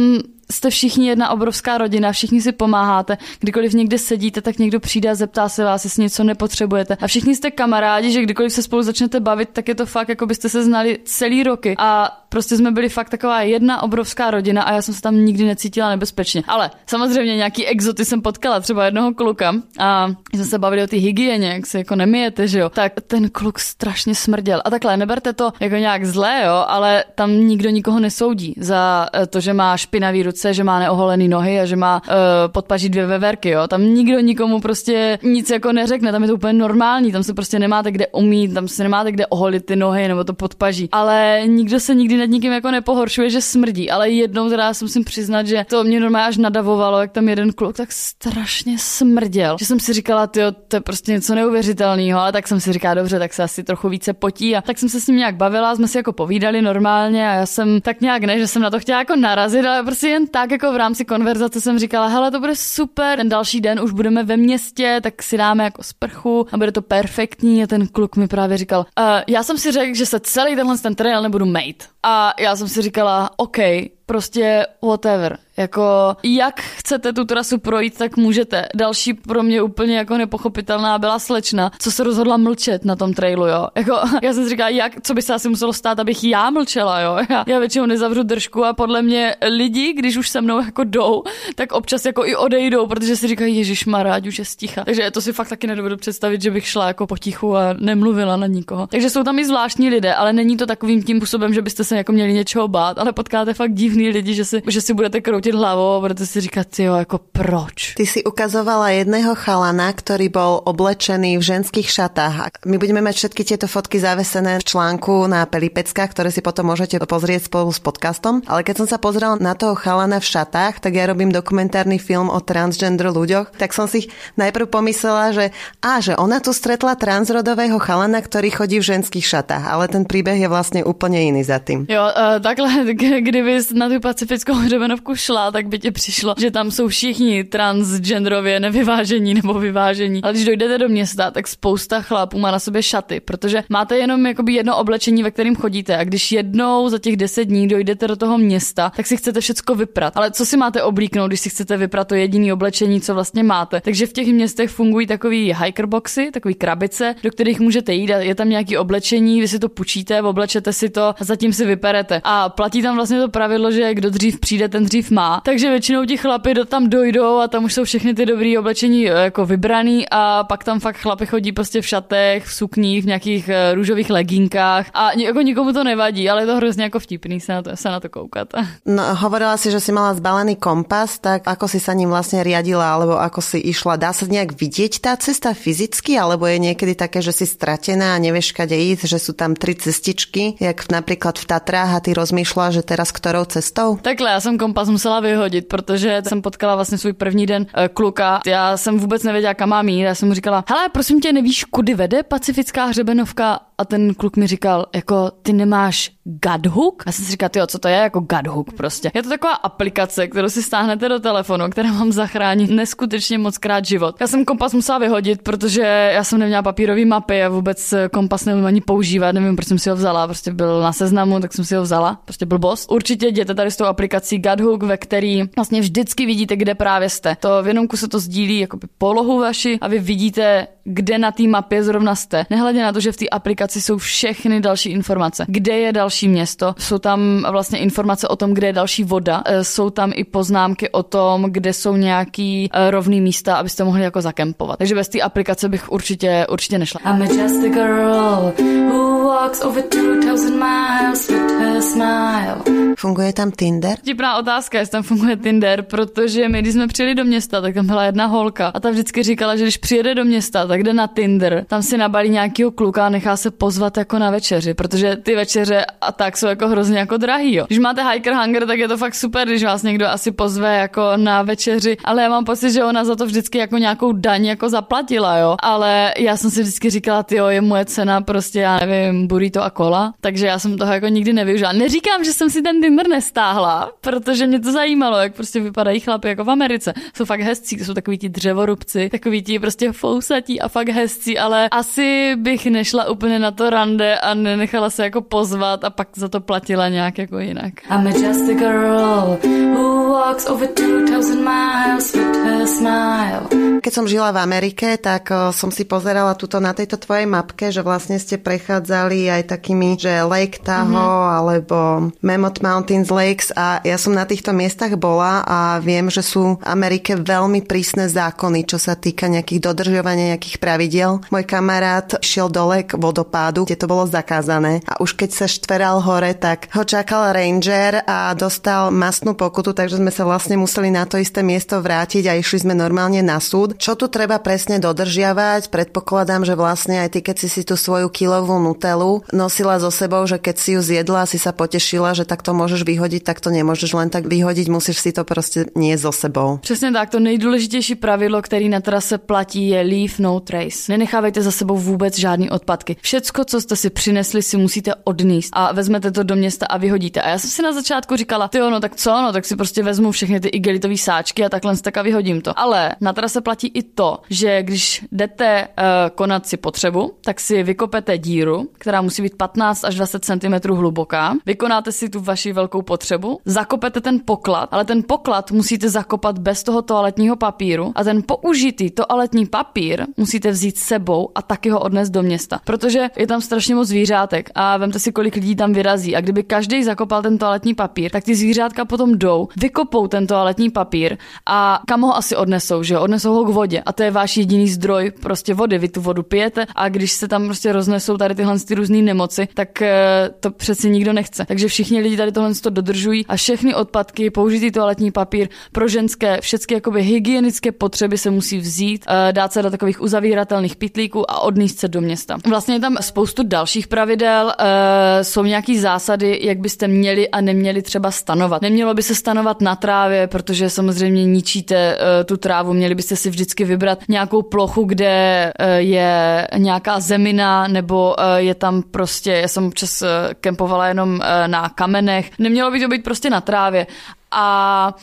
jste všichni jedna obrovská rodina, všichni si pomáháte, kdykoliv někde sedíte, tak někdo přijde a zeptá se vás, jestli něco nepotřebujete. A všichni jste kamarádi, že kdykoliv se spolu začnete bavit, tak je to fakt, jako byste se znali celý roky. A prostě jsme byli fakt taková jedna obrovská rodina a já jsem se tam nikdy necítila nebezpečně. Ale samozřejmě nějaký exoty jsem potkala, třeba jednoho kluka a jsme se bavili o té hygieně, jak se jako nemijete, že jo. Tak ten kluk strašně smrděl. A takhle, neberte to jako nějak zlé, jo, ale tam nikdo nikoho nesoudí za eh, to, že má špinavý ruce fotce, že má neoholený nohy a že má uh, podpaží dvě veverky, jo. Tam nikdo nikomu prostě nic jako neřekne, tam je to úplně normální, tam se prostě nemáte kde umít, tam se nemáte kde oholit ty nohy nebo to podpaží. Ale nikdo se nikdy nad nikým jako nepohoršuje, že smrdí, ale jednou teda jsem musím přiznat, že to mě normálně až nadavovalo, jak tam jeden kluk tak strašně smrděl, že jsem si říkala, ty to je prostě něco neuvěřitelného, ale tak jsem si říkala, dobře, tak se asi trochu více potí a tak jsem se s ním nějak bavila, jsme si jako povídali normálně a já jsem tak nějak ne, že jsem na to chtěla jako narazit, ale prostě jen tak jako v rámci konverzace jsem říkala, hele, to bude super, ten další den už budeme ve městě, tak si dáme jako sprchu a bude to perfektní a ten kluk mi právě říkal, uh, já jsem si řekl, že se celý tenhle ten trail nebudu mate. A já jsem si říkala, OK, prostě whatever. Jako, jak chcete tu trasu projít, tak můžete. Další pro mě úplně jako nepochopitelná byla slečna, co se rozhodla mlčet na tom trailu, jo. Jako, já jsem si říkala, jak, co by se asi muselo stát, abych já mlčela, jo. Já, já většinou nezavřu držku a podle mě lidi, když už se mnou jako jdou, tak občas jako i odejdou, protože si říkají, Ježíš rád už je sticha. Takže to si fakt taky nedovedu představit, že bych šla jako potichu a nemluvila na nikoho. Takže jsou tam i zvláštní lidé, ale není to takovým tím způsobem, že byste se jako měli něčeho bát, ale potkáte fakt divný lidi, že si, že si budete kroutit hlavou a budete si říkat, jo, jako proč. Ty si ukazovala jedného chalana, který byl oblečený v ženských šatách. My budeme mať všetky tieto fotky zavesené v článku na Pelipecka, ktoré si potom môžete pozrieť spolu s podcastom. Ale keď som sa pozrela na toho chalana v šatách, tak ja robím dokumentárny film o transgender ľuďoch, tak som si najprv pomyslela, že a, že ona tu stretla transrodového chalana, ktorý chodí v ženských šatách, ale ten príbeh je vlastne úplne iný za tým. Jo, uh, takhle, kdyby na tu pacifickou hřebenovku šla, tak by tě přišlo, že tam jsou všichni transgenderově nevyvážení nebo vyvážení. Ale když dojdete do města, tak spousta chlapů má na sobě šaty, protože máte jenom jakoby jedno oblečení, ve kterém chodíte. A když jednou za těch deset dní dojdete do toho města, tak si chcete všecko vyprat. Ale co si máte oblíknout, když si chcete vyprat to jediné oblečení, co vlastně máte? Takže v těch městech fungují takový hikerboxy, takový krabice, do kterých můžete jít a je tam nějaký oblečení, vy si to půjčíte, oblečete si to a zatím si vyperete. A platí tam vlastně to pravidlo, že kdo dřív přijde, ten dřív má. Takže většinou ti chlapi do tam dojdou a tam už jsou všechny ty dobrý oblečení eh, jako vybraný a pak tam fakt chlapi chodí prostě v šatech, v sukních, v nějakých eh, růžových leginkách a jako nikomu to nevadí, ale je to hrozně jako vtipný se na to, se na to koukat. No, hovorila si, že si mala zbalený kompas, tak ako si sa ním vlastně riadila, alebo ako si išla? Dá sa nějak vidět ta cesta fyzicky, alebo je někdy také, že si stratená a nevieš kade ísť, že sú tam tri cestičky, jak například v Tatrách a ty rozmýšľa, že teraz ktorou cestou? Takhle, já jsem kompas musela vyhodit, protože jsem potkala vlastně svůj první den e, kluka. Já jsem vůbec nevěděla, kam mám jít. Já jsem mu říkala, hele, prosím tě, nevíš, kudy vede pacifická hřebenovka? A ten kluk mi říkal, jako ty nemáš Godhook? Já jsem si říkal, jo, co to je jako Godhook prostě. Je to taková aplikace, kterou si stáhnete do telefonu, která vám zachrání neskutečně moc krát život. Já jsem kompas musela vyhodit, protože já jsem neměla papírové mapy a vůbec kompas neumím ani používat, nevím, proč jsem si ho vzala, prostě byl na seznamu, tak jsem si ho vzala, prostě blbost. Určitě jděte tady s tou aplikací Godhook, ve který vlastně vždycky vidíte, kde právě jste. To v jenom se to sdílí jako polohu vaši a vy vidíte, kde na té mapě zrovna jste. Nehledě na to, že v té aplikaci jsou všechny další informace. Kde je další město, jsou tam vlastně informace o tom, kde je další voda, e, jsou tam i poznámky o tom, kde jsou nějaký e, rovný místa, abyste mohli jako zakempovat. Takže bez té aplikace bych určitě, určitě nešla. I'm just a girl who walks over 2000 miles with her smile. Funguje tam Tinder? Tipná otázka, jestli tam funguje Tinder, protože my, když jsme přijeli do města, tak tam byla jedna holka a ta vždycky říkala, že když přijede do města, tak jde na Tinder, tam si nabalí nějakýho kluka a nechá se pozvat jako na večeři, protože ty večeře a tak jsou jako hrozně jako drahý, jo. Když máte hiker hunger, tak je to fakt super, když vás někdo asi pozve jako na večeři, ale já mám pocit, že ona za to vždycky jako nějakou daň jako zaplatila, jo. Ale já jsem si vždycky říkala, ty jo, je moje cena prostě, já nevím, burrito a kola, takže já jsem toho jako nikdy nevyužila. Neříkám, že jsem si ten Tinder nestáhla, protože mě to zajímalo, jak prostě vypadají chlapy jako v Americe. Jsou fakt hezcí, jsou takový ti dřevorubci, takový ti prostě fousatí a fakt hezcí, ale asi bych nešla úplně na to rande a nenechala se jako pozvat a pak za to platila nějak jako jinak. I'm just a girl who walks over 2000 miles with her smile. Keď som žila v Amerike, tak som si pozerala tuto na tejto tvojej mapke, že vlastne ste prechádzali aj takými, že Lake Tahoe mm-hmm. alebo Mammoth Mountains Lakes a ja som na týchto miestach bola a viem, že sú v Amerike veľmi prísne zákony, čo sa týka nejakých dodržovania nejakých pravidiel. Môj kamarát šiel dole k vodopádu, kde to bolo zakázané a už keď sa štveral hore, tak ho čakal ranger a dostal masnú pokutu, takže sme sa vlastne museli na to isté miesto vrátiť a išli sme normálne na súd. Čo tu treba presne dodržiavať? Predpokladám, že vlastne aj ty, keď si si tú svoju kilovú nutelu nosila so sebou, že keď si ju zjedla, si sa potešila, že tak to môžeš vyhodiť, tak to nemôžeš len tak vyhodiť, musíš si to prostě nie so sebou. Přesně tak, to nejdůležitější pravidlo, který na trase platí, je leave no trace. Nenechávejte za sebou vůbec žádný odpadky. Všecko, co jste si přinesli, si musíte odníst a vezmete to do města a vyhodíte. A já jsem si na začátku říkala, ty ono, tak co, no, tak si prostě vezmu všechny ty igelitové sáčky a takhle tak a vyhodím to. Ale na trase platí i to, že když jdete uh, konat si potřebu, tak si vykopete díru, která musí být 15 až 20 cm hluboká, vykonáte si tu vaši velkou potřebu, zakopete ten poklad, ale ten poklad musíte zakopat bez toho toaletního papíru a ten použitý toaletní papír musíte vzít s sebou a taky ho odnést do města, protože je tam strašně moc zvířátek a vemte si, kolik lidí tam vyrazí a kdyby každý zakopal ten toaletní papír, tak ty zvířátka potom jdou, vykopou ten toaletní papír a kam ho asi odnesou, že jo? Odnesou ho k vodě a to je váš jediný zdroj prostě vody. Vy tu vodu pijete a když se tam prostě roznesou tady tyhle ty různé nemoci, tak eh, to přeci nikdo nechce. Takže všichni lidi tady tohle to dodržují a všechny odpadky, použitý toaletní papír pro ženské, všechny jakoby hygienické potřeby se musí vzít, eh, dát se do takových uzavíratelných pitlíků a odníst se do města. Vlastně je tam spoustu dalších pravidel, eh, jsou nějaký zásady, jak byste měli a neměli třeba stanovat. Nemělo by se stanovat na trávě, protože samozřejmě ničíte tu trávu, měli byste si vždycky vybrat nějakou plochu, kde je nějaká zemina nebo je tam prostě, já jsem občas kempovala jenom na kamenech, nemělo by to být prostě na trávě a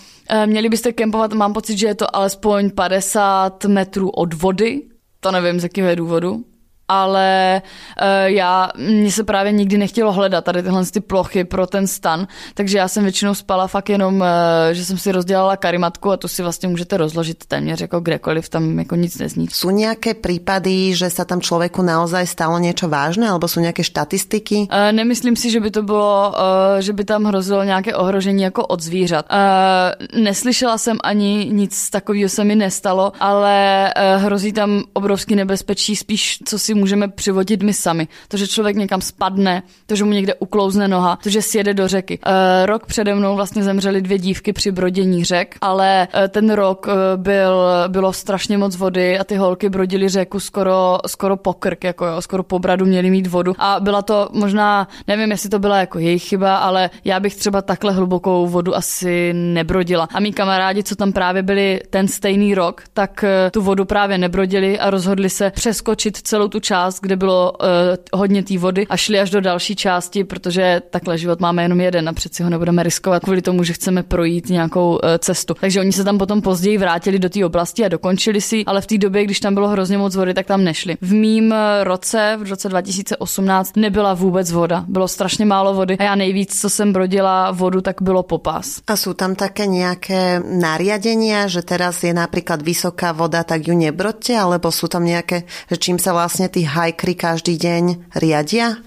měli byste kempovat, mám pocit, že je to alespoň 50 metrů od vody, to nevím z jakého důvodu, ale uh, já, mně se právě nikdy nechtělo hledat tady tyhle ty plochy pro ten stan, takže já jsem většinou spala fakt jenom, uh, že jsem si rozdělala karimatku a tu si vlastně můžete rozložit téměř jako kdekoliv, tam jako nic nezní. Jsou nějaké případy, že se tam člověku naozaj stalo něco vážné, alebo jsou nějaké statistiky? Uh, nemyslím si, že by to bylo, uh, že by tam hrozilo nějaké ohrožení jako od zvířat. Uh, neslyšela jsem ani nic takového se mi nestalo, ale uh, hrozí tam obrovský nebezpečí, spíš co si můžeme přivodit my sami. To, že člověk někam spadne, to, že mu někde uklouzne noha, to, že sjede do řeky. E, rok přede mnou vlastně zemřely dvě dívky při brodění řek, ale e, ten rok e, byl, bylo strašně moc vody a ty holky brodily řeku skoro, skoro po krk, jako jo, skoro po bradu měly mít vodu. A byla to možná, nevím, jestli to byla jako jejich chyba, ale já bych třeba takhle hlubokou vodu asi nebrodila. A mý kamarádi, co tam právě byli ten stejný rok, tak tu vodu právě nebrodili a rozhodli se přeskočit celou tu část, kde bylo uh, hodně té vody a šli až do další části, protože takhle život máme jenom jeden a přeci ho nebudeme riskovat kvůli tomu, že chceme projít nějakou uh, cestu. Takže oni se tam potom později vrátili do té oblasti a dokončili si, ale v té době, když tam bylo hrozně moc vody, tak tam nešli. V mým eh, roce, v roce 2018, nebyla vůbec voda. Bylo strašně málo vody a já nejvíc, co jsem brodila vodu, tak bylo popas. A jsou tam také nějaké nariadení, že teraz je například vysoká voda, tak ju nebrodte, alebo jsou tam nějaké, že čím se vlastně tí hajkry každý deň riadia?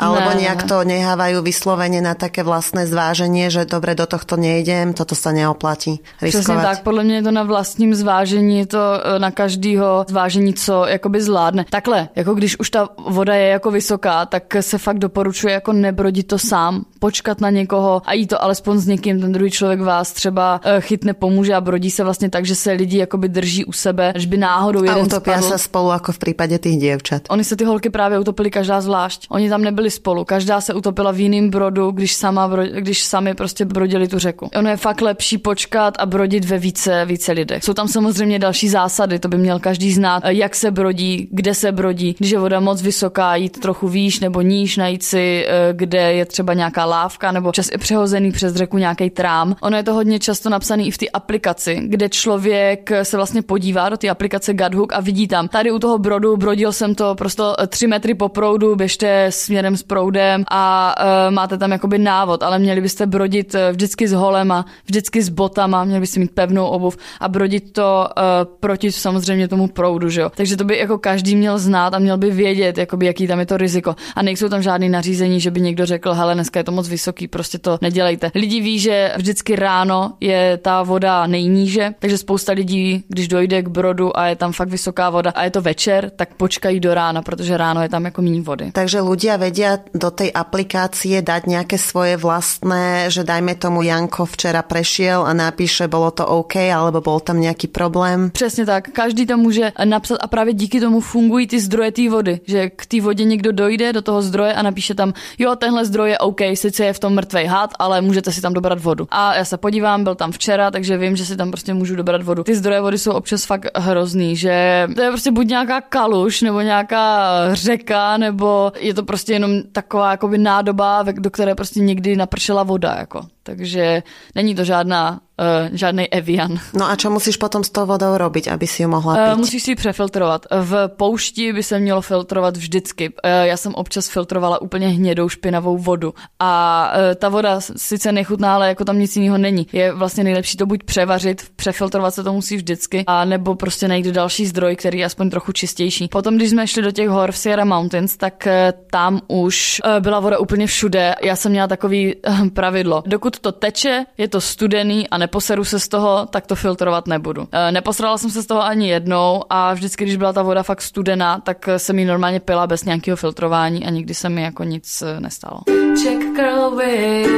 Alebo ne. nejak to nehávajú vyslovene na také vlastné zváženie, že dobre, do tohto nejdem, toto sa neoplatí riskovať. Přesně tak, podle mě je to na vlastním zvážení, je to e, na každýho zvážení, co jakoby zvládne. Takhle, jako když už ta voda je jako vysoká, tak se fakt doporučuje jako nebrodit to sám, počkat na někoho a jít to alespoň s někým, ten druhý člověk vás třeba eh, chytne, pomůže a brodí se vlastně tak, že se lidi jakoby drží u sebe, že by náhodou jeden A utopia se spolu jako v případě těch děvčat. Oni se ty holky právě utopili každá zvlášť. Oni tam nebyli spolu, každá se utopila v jiném brodu, když, sama, když sami prostě brodili tu řeku. Ono je fakt lepší počkat a brodit ve více, více lidech. Jsou tam samozřejmě další zásady, to by měl každý znát, eh, jak se brodí, kde se brodí, když je voda moc vysoká, jít trochu výš nebo níž, najít si, eh, kde je třeba nějaká lávka nebo čas i přehozený přes řeku nějaký trám. Ono je to hodně často napsané i v té aplikaci, kde člověk se vlastně podívá do té aplikace Guthook a vidí tam, tady u toho brodu brodil jsem to prostě eh, tři metry po proudu, běžte směrem s proudem a uh, máte tam jakoby návod, ale měli byste brodit vždycky s holema, vždycky s botama, měli byste mít pevnou obuv a brodit to uh, proti samozřejmě tomu proudu, že jo. Takže to by jako každý měl znát a měl by vědět, jakoby, jaký tam je to riziko. A nejsou tam žádný nařízení, že by někdo řekl, hele, dneska je to moc vysoký, prostě to nedělejte. Lidi ví, že vždycky ráno je ta voda nejníže, takže spousta lidí, když dojde k brodu a je tam fakt vysoká voda a je to večer, tak počkají do rána, protože ráno je tam jako méně vody. Takže ľudia vedia do tej aplikácie dať nějaké svoje vlastné, že dajme tomu Janko včera prešiel a napíše, bolo to OK, alebo bol tam nějaký problém. Přesně tak, každý to může napsat a právě díky tomu fungují ty zdroje té vody, že k té vodě někdo dojde do toho zdroje a napíše tam, jo, tenhle zdroj je OK, sice je v tom mrtvej had, ale můžete si tam dobrat vodu. A já se podívám, byl tam včera, takže vím, že si tam prostě můžu dobrat vodu. Ty zdroje vody jsou občas fakt hrozný, že to je prostě buď nějaká kaluš, nebo nějaká řeka, nebo je to prostě jenom taková jakoby nádoba, do které prostě někdy napršela voda, jako. Takže není to žádná uh, žádný Evian. No a čo musíš potom s tou vodou robiť, aby si ji mohla pít? Uh, musíš si ji přefiltrovat. V poušti by se mělo filtrovat vždycky. Uh, já jsem občas filtrovala úplně hnědou špinavou vodu a uh, ta voda sice nechutná, ale jako tam nic jiného není. Je vlastně nejlepší to buď převařit, přefiltrovat se to musí vždycky, a nebo prostě najít další zdroj, který je aspoň trochu čistější. Potom, když jsme šli do těch hor v Sierra Mountains, tak uh, tam už uh, byla voda úplně všude. Já jsem měla takový uh, pravidlo. Dokud to teče, je to studený a neposeru se z toho, tak to filtrovat nebudu. E, neposrala jsem se z toho ani jednou a vždycky, když byla ta voda fakt studená, tak jsem ji normálně pila bez nějakého filtrování a nikdy se mi jako nic e, nestalo. Check girl with.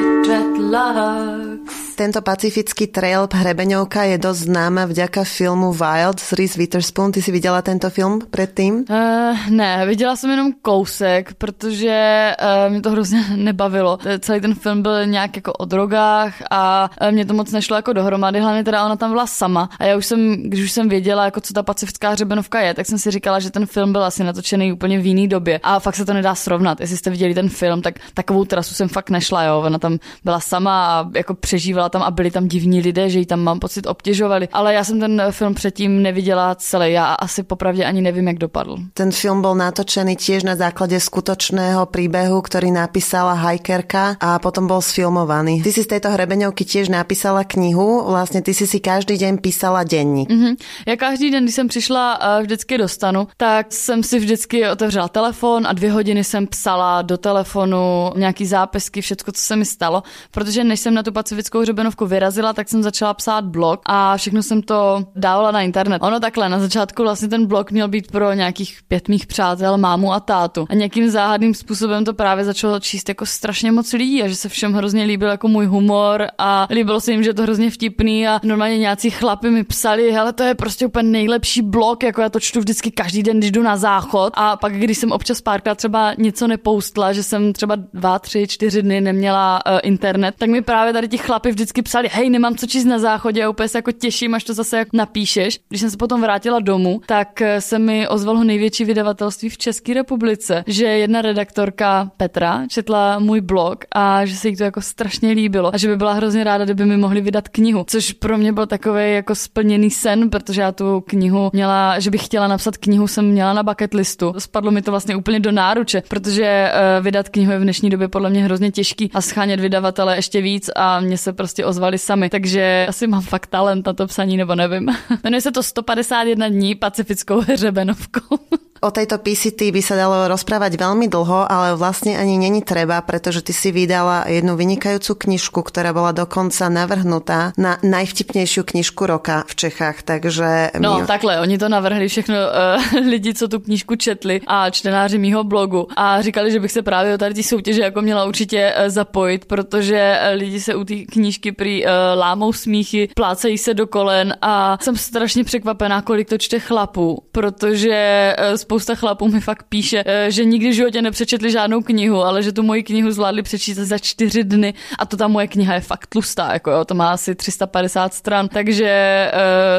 Tento pacifický trail Hrebeňovka je dosť známa vďaka filmu Wild s Reese Witherspoon. Ty si viděla tento film předtím? Uh, ne, viděla jsem jenom kousek, protože uh, mě to hrozně nebavilo. Celý ten film byl nějak jako o drogách a uh, mě to moc nešlo jako dohromady, hlavně teda ona tam byla sama. A já už jsem, když už jsem věděla, jako co ta pacifická hřebenovka je, tak jsem si říkala, že ten film byl asi natočený úplně v jiný době. A fakt se to nedá srovnat. Jestli jste viděli ten film, tak takovou trasu jsem fakt nešla, jo. Ona tam byla sama a jako přežívala byla tam a byli tam divní lidé, že ji tam mám pocit obtěžovali. Ale já jsem ten film předtím neviděla celý. Já asi popravdě ani nevím, jak dopadl. Ten film byl natočený tiež na základě skutočného příběhu, který napísala hajkerka a potom byl sfilmovaný. Ty si z této hrebeňovky tiež napísala knihu, vlastně ty si si každý den písala denník. Mm-hmm. Já každý den, když jsem přišla uh, vždycky dostanu, tak jsem si vždycky otevřela telefon a dvě hodiny jsem psala do telefonu nějaký zápisky, všechno, co se mi stalo, protože než jsem na tu pacifickou hřebenovku vyrazila, tak jsem začala psát blog a všechno jsem to dávala na internet. Ono takhle, na začátku vlastně ten blog měl být pro nějakých pět mých přátel, mámu a tátu. A nějakým záhadným způsobem to právě začalo číst jako strašně moc lidí a že se všem hrozně líbil jako můj humor a líbilo se jim, že je to hrozně vtipný a normálně nějací chlapy mi psali, hele, to je prostě úplně nejlepší blog, jako já to čtu vždycky každý den, když jdu na záchod a pak když jsem občas párkrát třeba něco nepoustla, že jsem třeba dva, tři, čtyři dny neměla uh, internet, tak mi právě tady ti chlapy vždycky psali, hej, nemám co číst na záchodě a úplně se jako těším, až to zase jak napíšeš. Když jsem se potom vrátila domů, tak eh, se mi ozvalo největší vydavatelství v České republice, že jedna redaktorka Petra četla můj blog a že se jí to jako strašně líbilo a že by byla hrozně ráda, kdyby mi mohli vydat knihu, což pro mě byl takový jako splněný sen, protože já tu knihu měla, že bych chtěla napsat knihu, jsem měla na bucket listu. Spadlo mi to vlastně úplně do náruče, protože uh, vydat knihu je v dnešní době podle mě hrozně těžký a schánět vydavatele ještě víc a mě se prostě ozvali sami, takže asi mám fakt talent na to psaní, nebo nevím. Jmenuje se to 151 dní pacifickou hřebenovkou. O tejto PCT by sa dalo rozprávať veľmi dlho, ale vlastne ani není treba, pretože ty si vydala jednu vynikajúcu knižku, ktorá bola dokonca navrhnutá na najvtipnejšiu knižku roka v Čechách, takže... No my... takhle, oni to navrhli všechno uh, lidi, co tu knižku četli a čtenáři mýho blogu a říkali, že bych se právě o tady soutěže jako měla určitě uh, zapojit, protože lidi se u té knížky prý uh, lámou smíchy, plácají se do kolen a jsem strašně překvapená, kolik to čte chlapů, protože uh, spousta chlapů mi fakt píše, uh, že nikdy v životě nepřečetli žádnou knihu, ale že tu moji knihu zvládli přečíst za čtyři dny a to ta moje kniha je fakt tlustá, jako jo, to má asi 350 stran, takže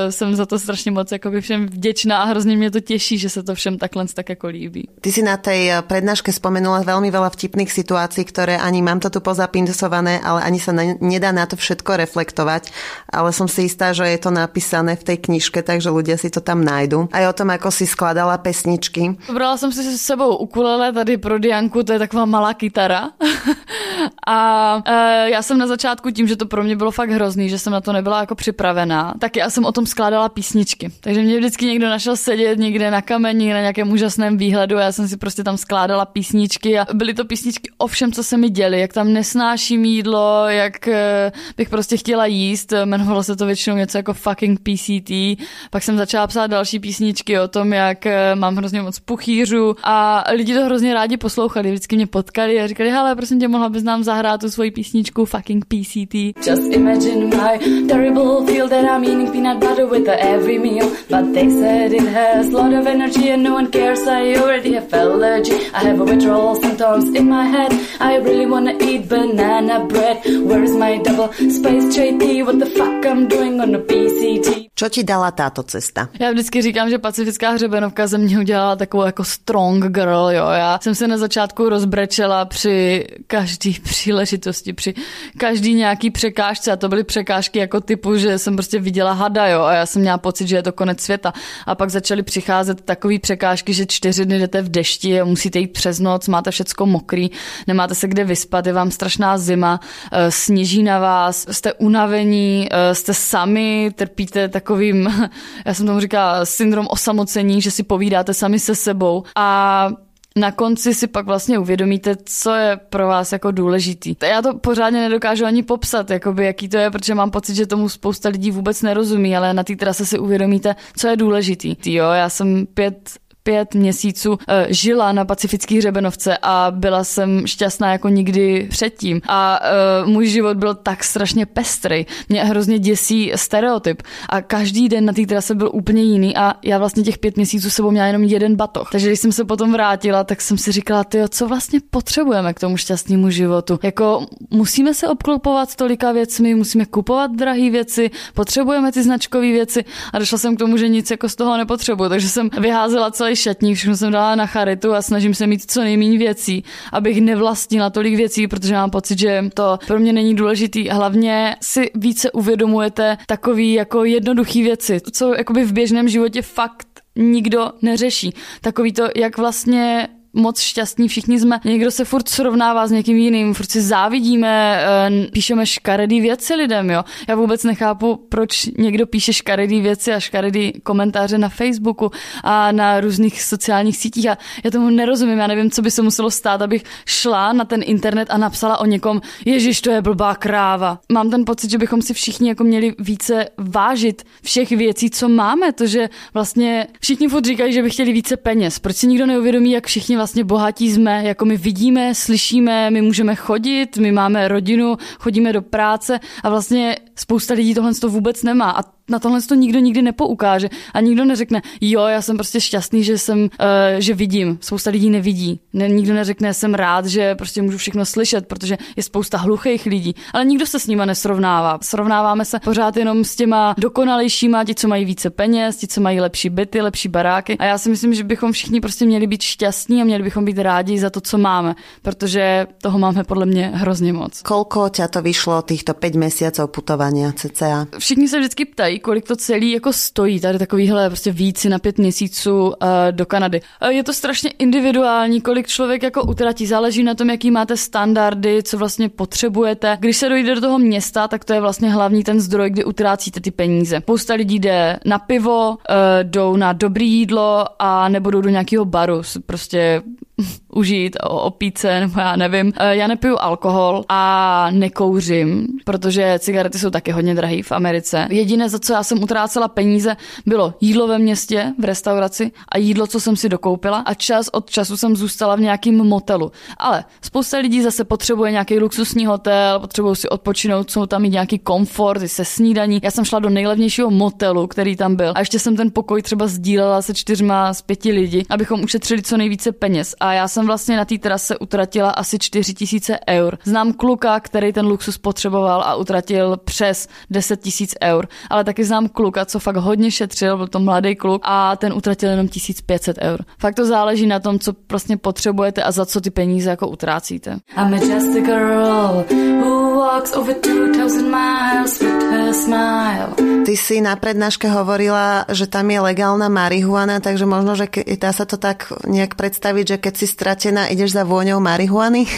uh, jsem za to strašně moc jako by všem vděčná a hrozně mě to těší, že se to všem takhle tak jako líbí. Ty si na tej prednáške spomenula veľmi veľa vtipných situácií, ktoré ani mám to tu pozapinsované, ale ani na, nedá na to všetko reflektovať, ale som si istá, že je to napísané v tej knižke, takže ľudia si to tam nájdu. Aj o tom, ako si skladala pesničky. Brala jsem si s sebou ukulele tady pro Dianku, to je taková malá kytara. a e, já jsem na začátku tím, že to pro mě bylo fakt hrozný, že jsem na to nebyla jako připravená, tak já jsem o tom skládala písničky. Takže mě vždycky někdo našel sedět někde na kameni, na nějakém úžasném výhledu a já jsem si prostě tam skládala písničky a byly to písničky o všem, co se mi děli, jak tam nesnáším jídlo, jak e, bych prostě chtěla jíst, jmenovalo se to většinou něco jako fucking PCT, pak jsem začala psát další písničky o tom, jak e, mám hrozně moc puchýřů a lidi to hrozně rádi poslouchali, vždycky mě potkali a říkali, hele, prosím tě, mohla bys nám zahrát tu svoji písničku fucking PCT. Just imagine my terrible feel that I'm eating peanut butter with every meal, but they said it has a lot of energy and no one cares, I already have allergy, I have a withdrawal symptoms in my head, I really wanna eat banana bread, where is my double space JT, what the fuck I'm doing on a PCT. Čo ti dala táto cesta? Já vždycky říkám, že pacifická hřebenovka ze mě udělala takovou jako strong girl, jo. Já jsem se na začátku rozbrečela při každý příležitosti, při každý nějaký překážce a to byly překážky jako typu, že jsem prostě viděla hada, jo, a já jsem měla pocit, že je to konec světa. A pak začaly přicházet takové překážky, že čtyři dny jdete v dešti, musíte jít přes noc, máte všecko mokrý, nemáte se kde vyspat, je vám strašná zima, eh, sněží na vás, jste unavení, eh, jste sami, trpíte takovým, já jsem tomu říkala, syndrom osamocení, že si povídáte sami se sebou a na konci si pak vlastně uvědomíte, co je pro vás jako důležitý. Já to pořádně nedokážu ani popsat, jakoby, jaký to je, protože mám pocit, že tomu spousta lidí vůbec nerozumí, ale na té trase si uvědomíte, co je důležitý. Jo, já jsem pět pět měsíců eh, žila na pacifický hřebenovce a byla jsem šťastná jako nikdy předtím. A uh, můj život byl tak strašně pestrý. Mě hrozně děsí stereotyp. A každý den na té trase byl úplně jiný a já vlastně těch pět měsíců sebou měla jenom jeden batoh. Takže když jsem se potom vrátila, tak jsem si říkala, ty co vlastně potřebujeme k tomu šťastnému životu. Jako musíme se obklopovat tolika věcmi, musíme kupovat drahé věci, potřebujeme ty značkové věci a došla jsem k tomu, že nic jako z toho nepotřebuju. Takže jsem vyházela celý celý šatník, všechno jsem dala na charitu a snažím se mít co nejméně věcí, abych nevlastnila tolik věcí, protože mám pocit, že to pro mě není důležitý. Hlavně si více uvědomujete takový jako jednoduchý věci, co jakoby v běžném životě fakt nikdo neřeší. Takový to, jak vlastně moc šťastní, všichni jsme. Někdo se furt srovnává s někým jiným, furt si závidíme, eh, píšeme škaredý věci lidem, jo. Já vůbec nechápu, proč někdo píše škaredý věci a škaredý komentáře na Facebooku a na různých sociálních sítích a já tomu nerozumím, já nevím, co by se muselo stát, abych šla na ten internet a napsala o někom, ježiš, to je blbá kráva. Mám ten pocit, že bychom si všichni jako měli více vážit všech věcí, co máme, to, že vlastně všichni furt říkají, že by chtěli více peněz. Proč si nikdo neuvědomí, jak všichni vlastně bohatí jsme, jako my vidíme, slyšíme, my můžeme chodit, my máme rodinu, chodíme do práce a vlastně spousta lidí tohle to vůbec nemá. A na tohle to nikdo nikdy nepoukáže a nikdo neřekne, jo, já jsem prostě šťastný, že jsem, uh, že vidím. Spousta lidí nevidí. Ne, nikdo neřekne, jsem rád, že prostě můžu všechno slyšet, protože je spousta hluchých lidí, ale nikdo se s nima nesrovnává. Srovnáváme se pořád jenom s těma dokonalejšíma, ti, co mají více peněz, ti, co mají lepší byty, lepší baráky. A já si myslím, že bychom všichni prostě měli být šťastní a měli bychom být rádi za to, co máme, protože toho máme podle mě hrozně moc. Kolko tě to vyšlo těchto 5 měsíců putování cca? Všichni se vždycky ptají, říkají, kolik to celý jako stojí. Tady takovýhle prostě víci na pět měsíců uh, do Kanady. Uh, je to strašně individuální, kolik člověk jako utratí. Záleží na tom, jaký máte standardy, co vlastně potřebujete. Když se dojde do toho města, tak to je vlastně hlavní ten zdroj, kdy utrácíte ty peníze. Spousta lidí jde na pivo, uh, jdou na dobrý jídlo a nebudou do nějakého baru. Prostě užít, o opíce, nebo já nevím. E, já nepiju alkohol a nekouřím, protože cigarety jsou taky hodně drahé v Americe. Jediné, za co já jsem utrácela peníze, bylo jídlo ve městě, v restauraci a jídlo, co jsem si dokoupila a čas od času jsem zůstala v nějakém motelu. Ale spousta lidí zase potřebuje nějaký luxusní hotel, potřebují si odpočinout, jsou tam i nějaký komfort se snídaní. Já jsem šla do nejlevnějšího motelu, který tam byl a ještě jsem ten pokoj třeba sdílela se čtyřma z pěti lidi, abychom ušetřili co nejvíce peněz. A já jsem vlastně na té trase utratila asi 4 tisíce eur. Znám kluka, který ten luxus potřeboval a utratil přes 10 tisíc eur, ale taky znám kluka, co fakt hodně šetřil, byl to mladý kluk a ten utratil jenom 1500 eur. Fakt to záleží na tom, co prostě potřebujete a za co ty peníze jako utrácíte. I'm just a girl who walks over 2000 miles with her smile. Ty si na prednáške hovorila, že tam je legálna marihuana, takže možno, že dá sa to tak nejak predstaviť, že keď si stratená, ideš za vôňou marihuany?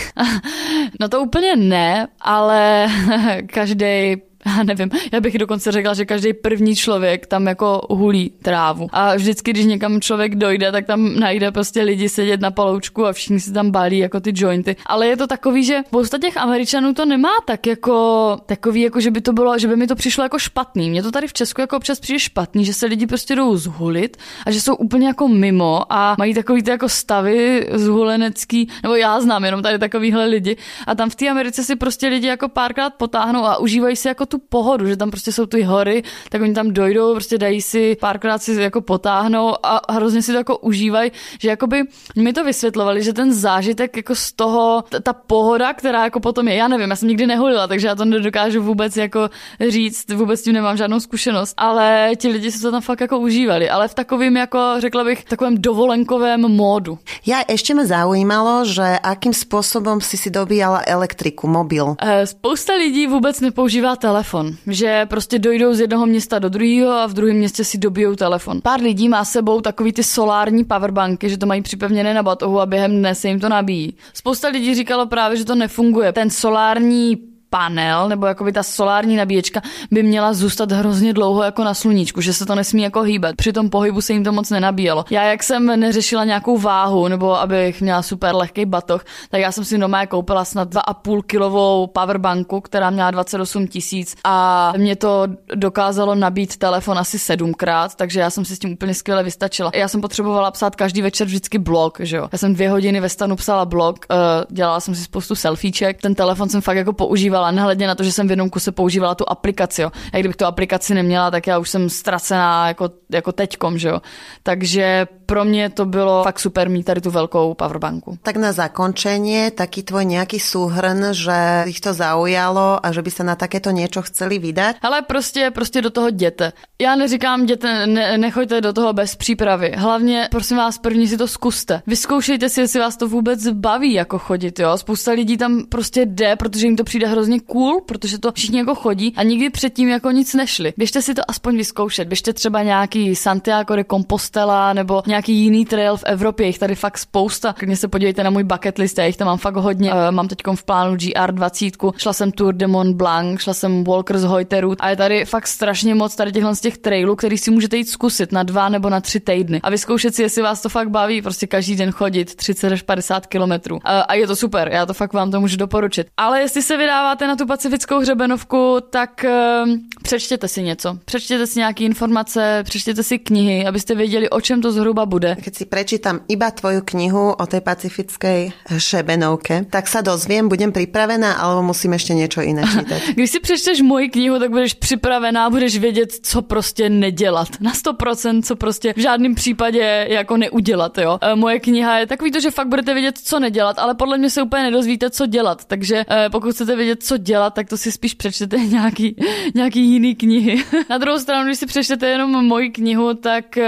No to úplně ne, ale každý já nevím, já bych dokonce řekla, že každý první člověk tam jako hulí trávu. A vždycky, když někam člověk dojde, tak tam najde prostě lidi sedět na paloučku a všichni si tam balí jako ty jointy. Ale je to takový, že spousta těch Američanů to nemá tak jako takový, jako že by to bylo, že by mi to přišlo jako špatný. Mně to tady v Česku jako občas přijde špatný, že se lidi prostě jdou zhulit a že jsou úplně jako mimo a mají takový ty jako stavy zhulenecký, nebo já znám jenom tady takovýhle lidi a tam v té Americe si prostě lidi jako párkrát potáhnou a užívají si jako tu tu pohodu, že tam prostě jsou ty hory, tak oni tam dojdou, prostě dají si párkrát si jako potáhnou a hrozně si to jako užívají, že jakoby mi to vysvětlovali, že ten zážitek jako z toho, ta pohoda, která jako potom je, já nevím, já jsem nikdy neholila, takže já to nedokážu vůbec jako říct, vůbec s tím nemám žádnou zkušenost, ale ti lidi si to tam fakt jako užívali, ale v takovým jako, řekla bych, takovém dovolenkovém módu. Já ještě mě zaujímalo, že akým způsobem si si dobíjala elektriku, mobil? Eh, spousta lidí vůbec nepoužívá telefon telefon, že prostě dojdou z jednoho města do druhého a v druhém městě si dobijou telefon. Pár lidí má sebou takový ty solární powerbanky, že to mají připevněné na batohu a během dne se jim to nabíjí. Spousta lidí říkalo právě, že to nefunguje. Ten solární panel nebo jakoby ta solární nabíječka by měla zůstat hrozně dlouho jako na sluníčku, že se to nesmí jako hýbat. Při tom pohybu se jim to moc nenabíjelo. Já jak jsem neřešila nějakou váhu nebo abych měla super lehký batoh, tak já jsem si doma koupila snad 2,5 kilovou powerbanku, která měla 28 tisíc a mě to dokázalo nabít telefon asi sedmkrát, takže já jsem si s tím úplně skvěle vystačila. Já jsem potřebovala psát každý večer vždycky blog, že jo. Já jsem dvě hodiny ve stanu psala blog, uh, dělala jsem si spoustu selfieček, ten telefon jsem fakt jako používala používala, nehledně na to, že jsem v jednom kuse používala tu aplikaci. Jo. A kdybych tu aplikaci neměla, tak já už jsem ztracená jako, jako teďkom, že jo. Takže pro mě to bylo fakt super mít tady tu velkou powerbanku. Tak na zakončení taký tvoj nějaký súhrn, že ich to zaujalo a že by se na takéto něco chceli vydat? Ale prostě, prostě do toho jděte. Já neříkám, jděte, ne, nechoďte do toho bez přípravy. Hlavně, prosím vás, první si to zkuste. Vyzkoušejte si, jestli vás to vůbec baví jako chodit, jo. Spousta lidí tam prostě jde, protože jim to přijde hrozně cool, protože to všichni jako chodí a nikdy předtím jako nic nešli. Běžte si to aspoň vyzkoušet. Běžte třeba nějaký Santiago de Compostela nebo nějaký jiný trail v Evropě, jich tady fakt spousta. Klidně se podívejte na můj bucket list, já jich tam mám fakt hodně. Uh, mám teď v plánu GR20, šla jsem Tour de Mont Blanc, šla jsem Walkers Hoyteru a je tady fakt strašně moc tady těchhle z těch trailů, který si můžete jít zkusit na dva nebo na tři týdny a vyzkoušet si, jestli vás to fakt baví, prostě každý den chodit 30 až 50 kilometrů. Uh, a je to super, já to fakt vám to můžu doporučit. Ale jestli se vydáváte na tu pacifickou hřebenovku, tak uh, přečtěte si něco. Přečtěte si nějaké informace, přečtěte si knihy, abyste věděli, o čem to zhruba bude. Keď si prečítam iba tvoju knihu o tej pacifickej šebenovke, tak sa dozviem, budem připravená, alebo musím ještě něco jiné čítat. Když si přečteš moji knihu, tak budeš připravená, budeš vědět, co prostě nedělat. Na 100%, co prostě v žádném případě jako neudělat, jo. E, moje kniha je takový to, že fakt budete vědět, co nedělat, ale podle mě se úplně nedozvíte, co dělat. Takže e, pokud chcete vědět, co dělat, tak to si spíš přečtete nějaký, nějaký jiný knihy. Na druhou stranu, když si přečtete jenom moji knihu, tak uh,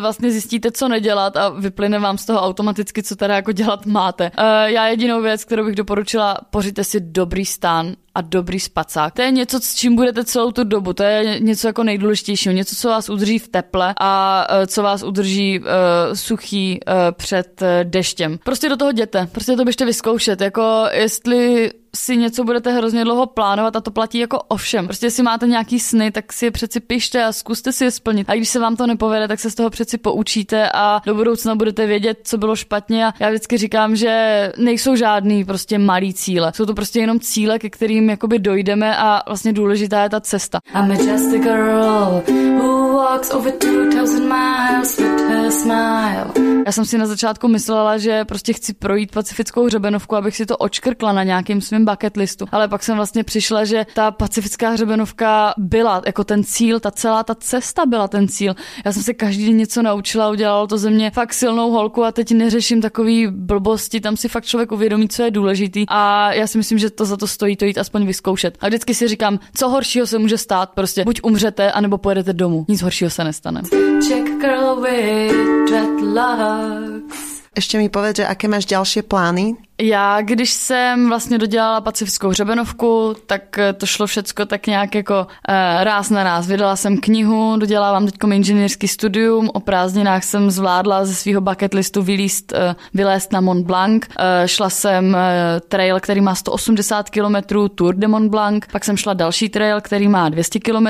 vlastně zjistíte, co nedělat a vyplyne vám z toho automaticky, co teda jako dělat máte. Uh, já jedinou věc, kterou bych doporučila, pořiďte si dobrý stán a dobrý spacák. To je něco, s čím budete celou tu dobu. To je něco jako nejdůležitějšího. Něco, co vás udrží v teple a uh, co vás udrží uh, suchý uh, před deštěm. Prostě do toho jděte. Prostě to běžte vyzkoušet. Jako jestli si něco budete hrozně dlouho plánovat a to platí jako ovšem. Prostě jestli máte nějaký sny, tak si je přeci pište a zkuste si je splnit. A když se vám to nepovede, tak se z toho přeci poučíte a do budoucna budete vědět, co bylo špatně. A já vždycky říkám, že nejsou žádný prostě malý cíle. Jsou to prostě jenom cíle, ke kterým jakoby dojdeme a vlastně důležitá je ta cesta. I'm just a girl who walks over 2000 miles with her smile. Já jsem si na začátku myslela, že prostě chci projít pacifickou hřebenovku, abych si to očkrkla na nějakým svým bucket listu. Ale pak jsem vlastně přišla, že ta pacifická hřebenovka byla jako ten cíl, ta celá ta cesta byla ten cíl. Já jsem se každý den něco naučila, udělalo to ze mě fakt silnou holku a teď neřeším takový blbosti, tam si fakt člověk uvědomí, co je důležitý. A já si myslím, že to za to stojí to jít aspoň vyzkoušet. A vždycky si říkám, co horšího se může stát, prostě buď umřete, anebo pojedete domů. Nic horšího se nestane. Check girl with dreadlocks. Ešte mi povedz, že aké máš ďalšie plány já, když jsem vlastně dodělala pacifickou hřebenovku, tak eh, to šlo všecko tak nějak jako uh, ráz na ráz. Vydala jsem knihu, dodělávám teď inženýrský studium, o prázdninách jsem zvládla ze svého bucket listu vylíst, uh, vylézt na Mont Blanc, uh, šla jsem uh, trail, který má 180 km, Tour de Mont Blanc, pak jsem šla další trail, který má 200 km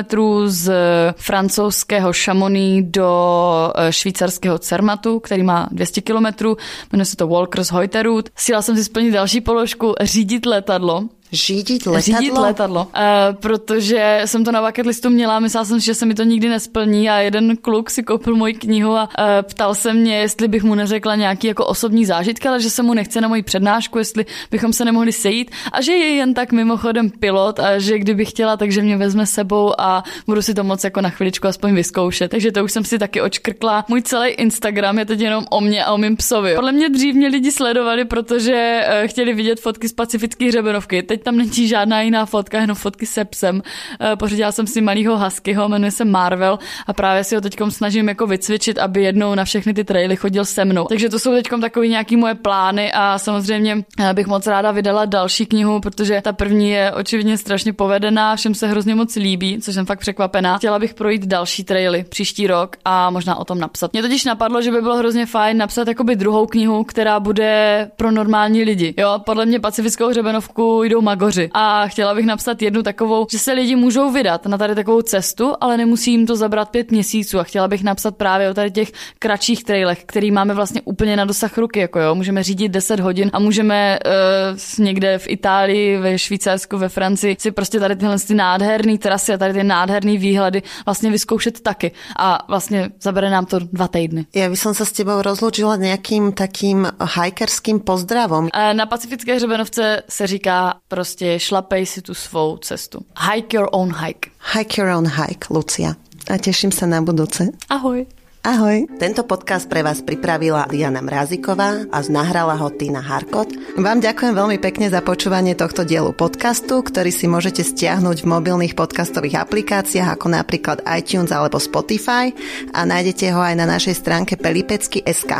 z francouzského Chamonix do uh, švýcarského Cermatu, který má 200 km, jmenuje se to Walkers Heuterut. Sjela jsem si splnit další položku, řídit letadlo. Řídit letadlo? Řídit letadlo, uh, protože jsem to na bucket listu měla, myslela jsem, že se mi to nikdy nesplní a jeden kluk si koupil moji knihu a uh, ptal se mě, jestli bych mu neřekla nějaký jako osobní zážitky, ale že se mu nechce na moji přednášku, jestli bychom se nemohli sejít a že je jen tak mimochodem pilot a že kdyby chtěla, takže mě vezme sebou a budu si to moc jako na chviličku aspoň vyzkoušet. Takže to už jsem si taky očkrkla. Můj celý Instagram je teď jenom o mě a o mým psovi. Podle mě dřív mě lidi sledovali, protože uh, chtěli vidět fotky z pacifické hřebenovky. Teď teď tam není žádná jiná fotka, jenom fotky se psem. Eh, pořídila jsem si malýho huskyho, jmenuje se Marvel a právě si ho teď snažím jako vycvičit, aby jednou na všechny ty traily chodil se mnou. Takže to jsou teď takový nějaký moje plány a samozřejmě eh, bych moc ráda vydala další knihu, protože ta první je očividně strašně povedená, všem se hrozně moc líbí, což jsem fakt překvapená. Chtěla bych projít další traily příští rok a možná o tom napsat. Mě totiž napadlo, že by bylo hrozně fajn napsat jakoby druhou knihu, která bude pro normální lidi. Jo, podle mě pacifickou hřebenovku jdou magoři. A chtěla bych napsat jednu takovou, že se lidi můžou vydat na tady takovou cestu, ale nemusí jim to zabrat pět měsíců. A chtěla bych napsat právě o tady těch kratších trailech, který máme vlastně úplně na dosah ruky. Jako jo. Můžeme řídit 10 hodin a můžeme uh, někde v Itálii, ve Švýcarsku, ve Francii si prostě tady tyhle ty nádherné trasy a tady ty nádherné výhledy vlastně vyzkoušet taky. A vlastně zabere nám to dva týdny. Já bych se s tebou rozloučila nějakým takým hikerským pozdravom. Uh, na Pacifické hřebenovce se říká prostě šlapej si tu svou cestu. Hike your own hike. Hike your own hike, Lucia. A teším sa na budúce. Ahoj. Ahoj. Tento podcast pre vás pripravila Diana Mráziková a znahrala ho Tina Harkot. Vám ďakujem veľmi pekne za počúvanie tohto dielu podcastu, ktorý si môžete stiahnuť v mobilných podcastových aplikáciách ako napríklad iTunes alebo Spotify a nájdete ho aj na našej stránke pelipecky.sk.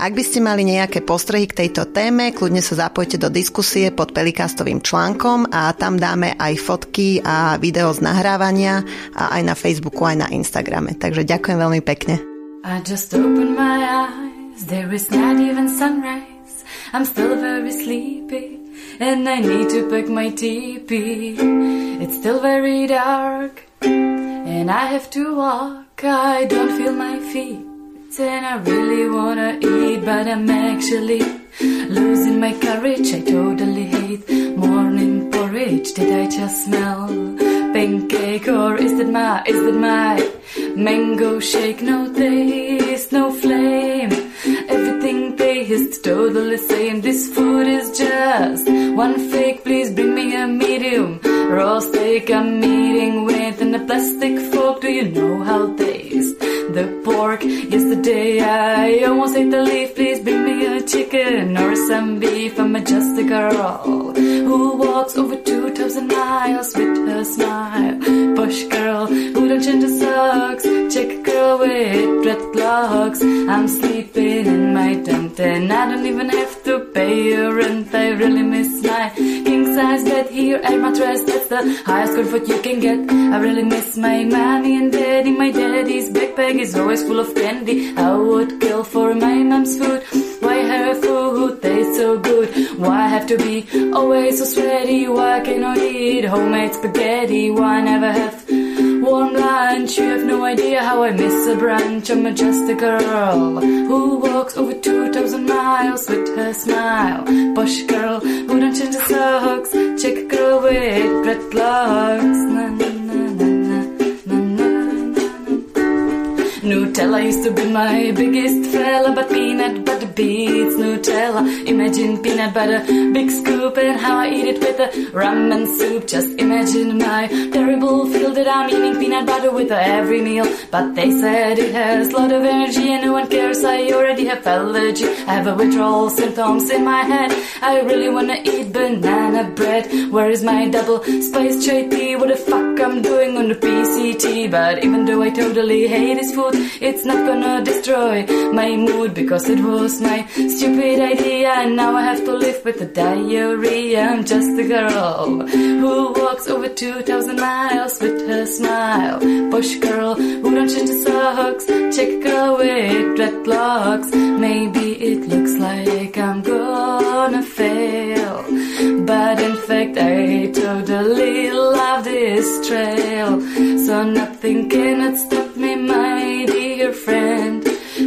Ak by ste mali nejaké postrehy k tejto téme, kľudne sa zapojte do diskusie pod pelikastovým článkom a tam dáme aj fotky a video z nahrávania a aj na Facebooku, aj na Instagrame. Takže ďakujem veľmi pekne. I just open my eyes, there is not even sunrise. I'm still very sleepy, and I need to pack my teepee. It's still very dark, and I have to walk. I don't feel my feet, and I really wanna eat, but I'm actually losing my courage. I totally hate morning Did I just smell pancake, or is that my, is that my Mango shake, no taste, no flame. Everything tastes totally same. This food is just one fake. Please bring me a medium raw steak. I'm eating with a plastic fork. Do you know how taste the pork? Yesterday I almost ate the leaf. Please bring me a chicken or some beef. I'm a just a girl who walks over 2,000 2,000 miles with her smile. Bush girl who don't change her socks. Chick girl with dreadlocks. I'm sleeping in my tent and I don't even have to pay your rent. I really miss my king size bed here at my dress. That's the highest comfort you can get. I really miss my mommy and daddy. My backpack is always full of candy. I would kill for my mom's food. Why her food tastes so good? Why have to be always so sweaty? Why cannot eat homemade spaghetti? Why never have warm lunch? You have no idea how I miss a brunch. I'm a just a girl who walks over 2,000 miles with her smile. Posh girl who don't change her socks. Chick girl with dreadlocks. Nutella used to be my biggest fella, but peanut butter beats Nutella. Imagine peanut butter, big scoop, and how I eat it with a rum and soup. Just imagine my terrible feel that I'm eating peanut butter with every meal. But they said it has a lot of energy and no one cares. I already have allergy. I have a withdrawal symptoms in my head. I really wanna eat banana bread. Where is my double spiced chai tea? What the fuck I'm doing on the PCT? But even though I totally hate this food, it's not gonna destroy my mood because it was my stupid idea. And now I have to live with the diarrhea. I'm just a girl who walks over 2,000 miles with her smile. Bush girl who don't change the socks. Chick girl with dreadlocks. Maybe it looks like I'm gonna fail. But in fact, I totally love this trail. So nothing cannot stop me, my dear friend.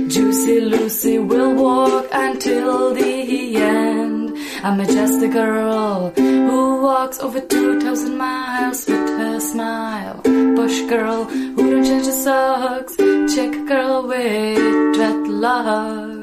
Juicy Lucy will walk until the end. I'm a just a girl who walks over 2,000 miles with her smile. Bush girl who don't change her socks. Chick girl with dreadlocks.